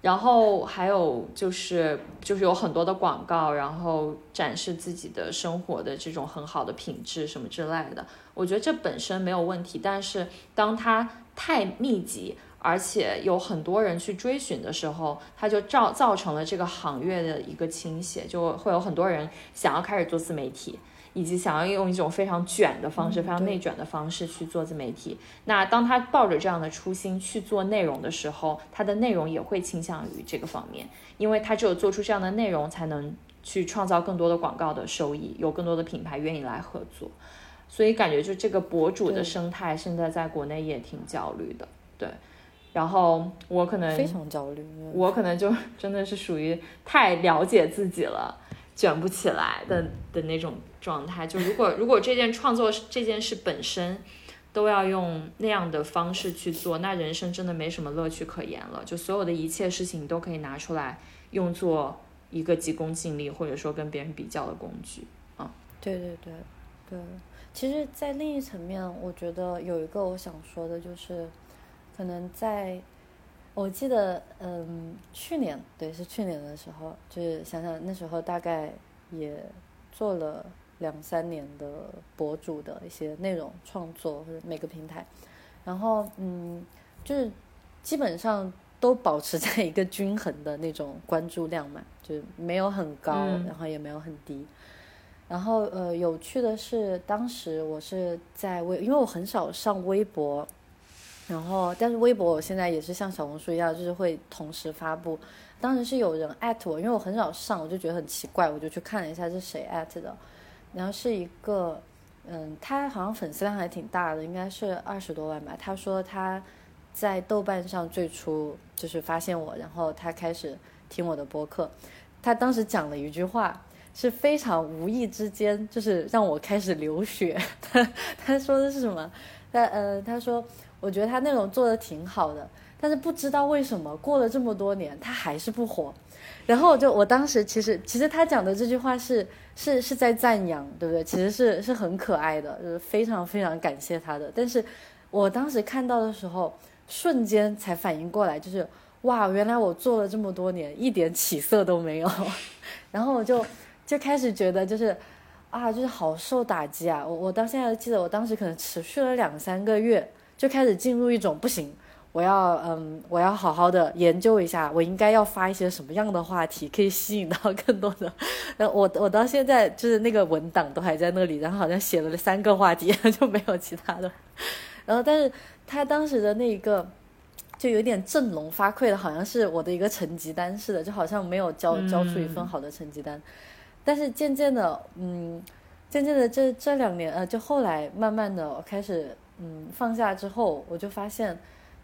然后还有就是，就是有很多的广告，然后展示自己的生活的这种很好的品质什么之类的。我觉得这本身没有问题，但是当它太密集，而且有很多人去追寻的时候，它就造造成了这个行业的一个倾斜，就会有很多人想要开始做自媒体。以及想要用一种非常卷的方式、非常内卷的方式去做自媒体。那当他抱着这样的初心去做内容的时候，他的内容也会倾向于这个方面，因为他只有做出这样的内容，才能去创造更多的广告的收益，有更多的品牌愿意来合作。所以感觉就这个博主的生态现在在国内也挺焦虑的。对，然后我可能非常焦虑，我可能就真的是属于太了解自己了。卷不起来的的那种状态，就如果如果这件创作这件事本身都要用那样的方式去做，那人生真的没什么乐趣可言了。就所有的一切事情都可以拿出来用作一个急功近利，或者说跟别人比较的工具。啊，对对对对。其实，在另一层面，我觉得有一个我想说的，就是可能在。我记得，嗯，去年对，是去年的时候，就是想想那时候大概也做了两三年的博主的一些内容创作或者每个平台，然后嗯，就是基本上都保持在一个均衡的那种关注量嘛，就没有很高，然后也没有很低，然后呃，有趣的是，当时我是在微，因为我很少上微博。然后，但是微博我现在也是像小红书一样，就是会同时发布。当时是有人艾特我，因为我很少上，我就觉得很奇怪，我就去看了一下是谁艾特的。然后是一个，嗯，他好像粉丝量还挺大的，应该是二十多万吧。他说他在豆瓣上最初就是发现我，然后他开始听我的播客。他当时讲了一句话，是非常无意之间，就是让我开始流血。[LAUGHS] 他他说的是什么？他呃，他说。我觉得他内容做的挺好的，但是不知道为什么过了这么多年他还是不火。然后我就我当时其实其实他讲的这句话是是是在赞扬，对不对？其实是是很可爱的，就是非常非常感谢他的。但是我当时看到的时候，瞬间才反应过来，就是哇，原来我做了这么多年一点起色都没有。[LAUGHS] 然后我就就开始觉得就是啊，就是好受打击啊！我我到现在记得，我当时可能持续了两三个月。就开始进入一种不行，我要嗯，我要好好的研究一下，我应该要发一些什么样的话题可以吸引到更多的。然后我我到现在就是那个文档都还在那里，然后好像写了三个话题就没有其他的。然后但是他当时的那一个就有点振聋发聩的，好像是我的一个成绩单似的，就好像没有交交出一份好的成绩单。但是渐渐的，嗯，渐渐的这这两年，呃，就后来慢慢的开始，嗯，放下之后，我就发现，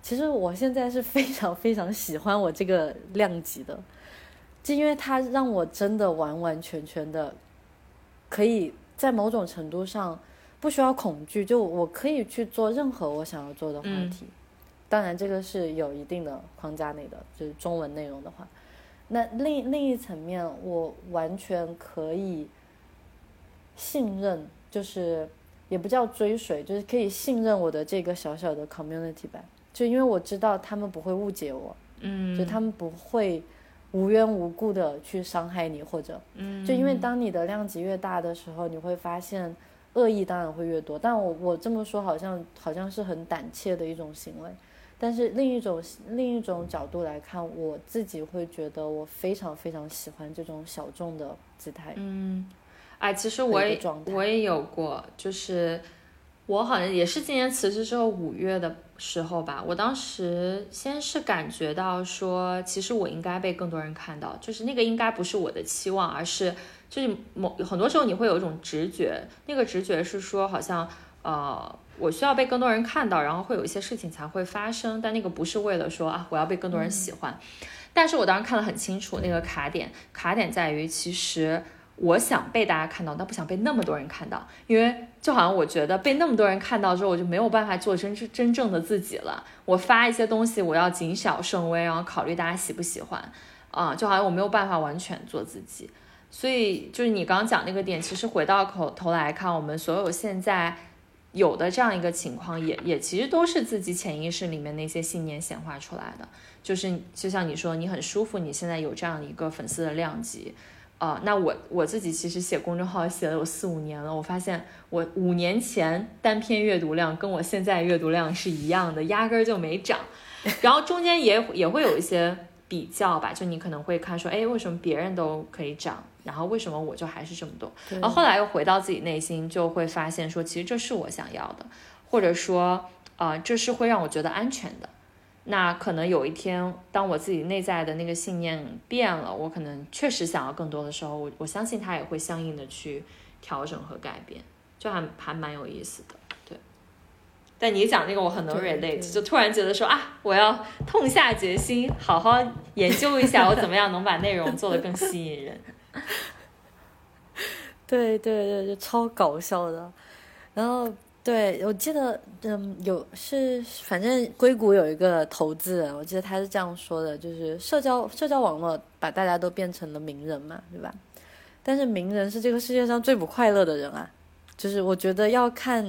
其实我现在是非常非常喜欢我这个量级的，就因为它让我真的完完全全的，可以在某种程度上不需要恐惧，就我可以去做任何我想要做的话题。当然，这个是有一定的框架内的，就是中文内容的话。那另另一层面，我完全可以信任，就是也不叫追随，就是可以信任我的这个小小的 community 吧。就因为我知道他们不会误解我，嗯，就他们不会无缘无故的去伤害你，或者，嗯，就因为当你的量级越大的时候，你会发现恶意当然会越多。但我我这么说好像好像是很胆怯的一种行为。但是另一种另一种角度来看，我自己会觉得我非常非常喜欢这种小众的姿态。嗯，哎，其实我也我也有过，就是我好像也是今年辞职之后五月的时候吧，我当时先是感觉到说，其实我应该被更多人看到，就是那个应该不是我的期望，而是就是某很多时候你会有一种直觉，那个直觉是说好像呃。我需要被更多人看到，然后会有一些事情才会发生，但那个不是为了说啊，我要被更多人喜欢。但是我当时看得很清楚，那个卡点，卡点在于，其实我想被大家看到，但不想被那么多人看到，因为就好像我觉得被那么多人看到之后，我就没有办法做真真正的自己了。我发一些东西，我要谨小慎微，然后考虑大家喜不喜欢，啊，就好像我没有办法完全做自己。所以就是你刚刚讲那个点，其实回到口头来看，我们所有现在。有的这样一个情况，也也其实都是自己潜意识里面那些信念显化出来的。就是就像你说，你很舒服，你现在有这样一个粉丝的量级，啊，那我我自己其实写公众号写了有四五年了，我发现我五年前单篇阅读量跟我现在阅读量是一样的，压根儿就没涨。[LAUGHS] 然后中间也也会有一些比较吧，就你可能会看说，哎，为什么别人都可以涨？然后为什么我就还是这么多？然后后来又回到自己内心，就会发现说，其实这是我想要的，或者说，啊，这是会让我觉得安全的。那可能有一天，当我自己内在的那个信念变了，我可能确实想要更多的时候，我我相信它也会相应的去调整和改变，就还还蛮有意思的。对。但你讲那个，我很能 relate，就突然觉得说啊，我要痛下决心，好好研究一下，我怎么样能把内容做得更吸引人。[LAUGHS] 对对对，就超搞笑的。然后对我记得，嗯，有是反正硅谷有一个投资人，我记得他是这样说的，就是社交社交网络把大家都变成了名人嘛，对吧？但是名人是这个世界上最不快乐的人啊。就是我觉得要看，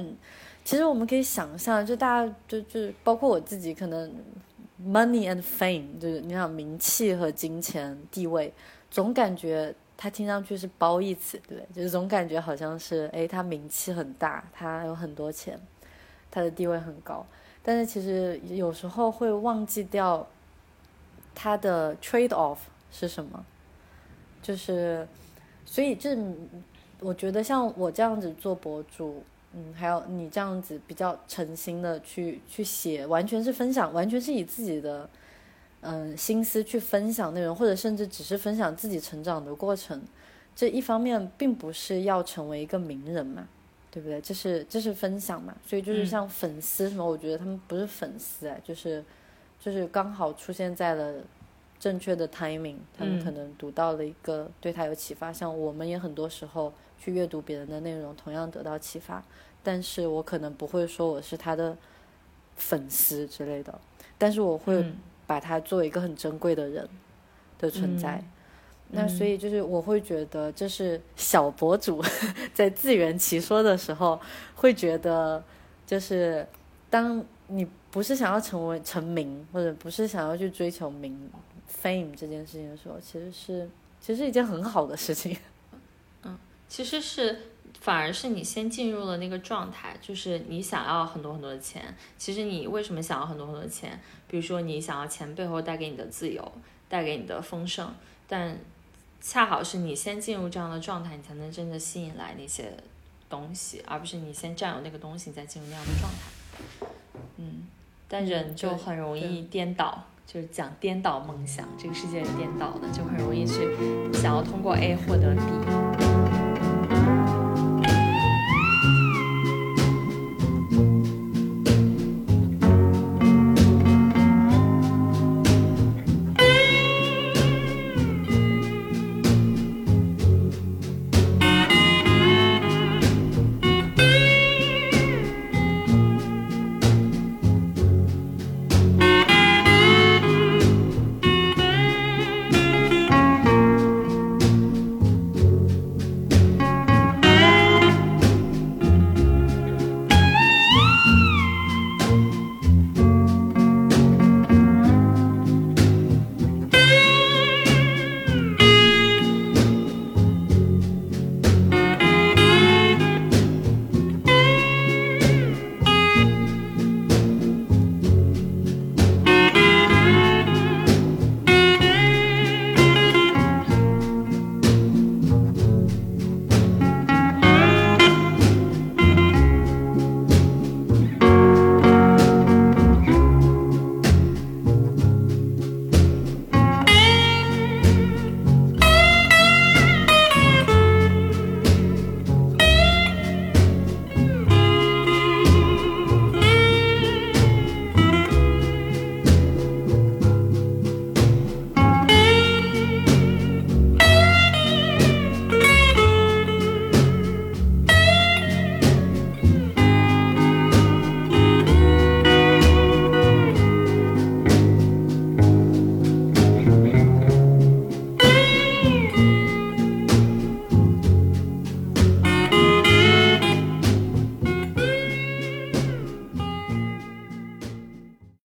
其实我们可以想象，就大家就就包括我自己，可能 money and fame，就是你想名气和金钱地位，总感觉。他听上去是褒义词，对不对？就是总感觉好像是，哎，他名气很大，他有很多钱，他的地位很高。但是其实有时候会忘记掉他的 trade off 是什么。就是，所以这我觉得像我这样子做博主，嗯，还有你这样子比较诚心的去去写，完全是分享，完全是以自己的。嗯，心思去分享内容，或者甚至只是分享自己成长的过程，这一方面并不是要成为一个名人嘛，对不对？这是这是分享嘛，所以就是像粉丝什么，我觉得他们不是粉丝哎，就是就是刚好出现在了正确的 timing，他们可能读到了一个对他有启发，像我们也很多时候去阅读别人的内容，同样得到启发，但是我可能不会说我是他的粉丝之类的，但是我会。把他作为一个很珍贵的人的存在，那所以就是我会觉得，这是小博主 [LAUGHS] 在自圆其说的时候，会觉得，就是当你不是想要成为成名，或者不是想要去追求名 fame 这件事情的时候，其实是其实是一件很好的事情。嗯，其实是。反而是你先进入了那个状态，就是你想要很多很多的钱。其实你为什么想要很多很多的钱？比如说你想要钱背后带给你的自由，带给你的丰盛，但恰好是你先进入这样的状态，你才能真的吸引来那些东西，而不是你先占有那个东西你再进入那样的状态。嗯，但人就很容易颠倒，就是讲颠倒梦想，这个世界是颠倒的，就很容易去想要通过 A 获得 B。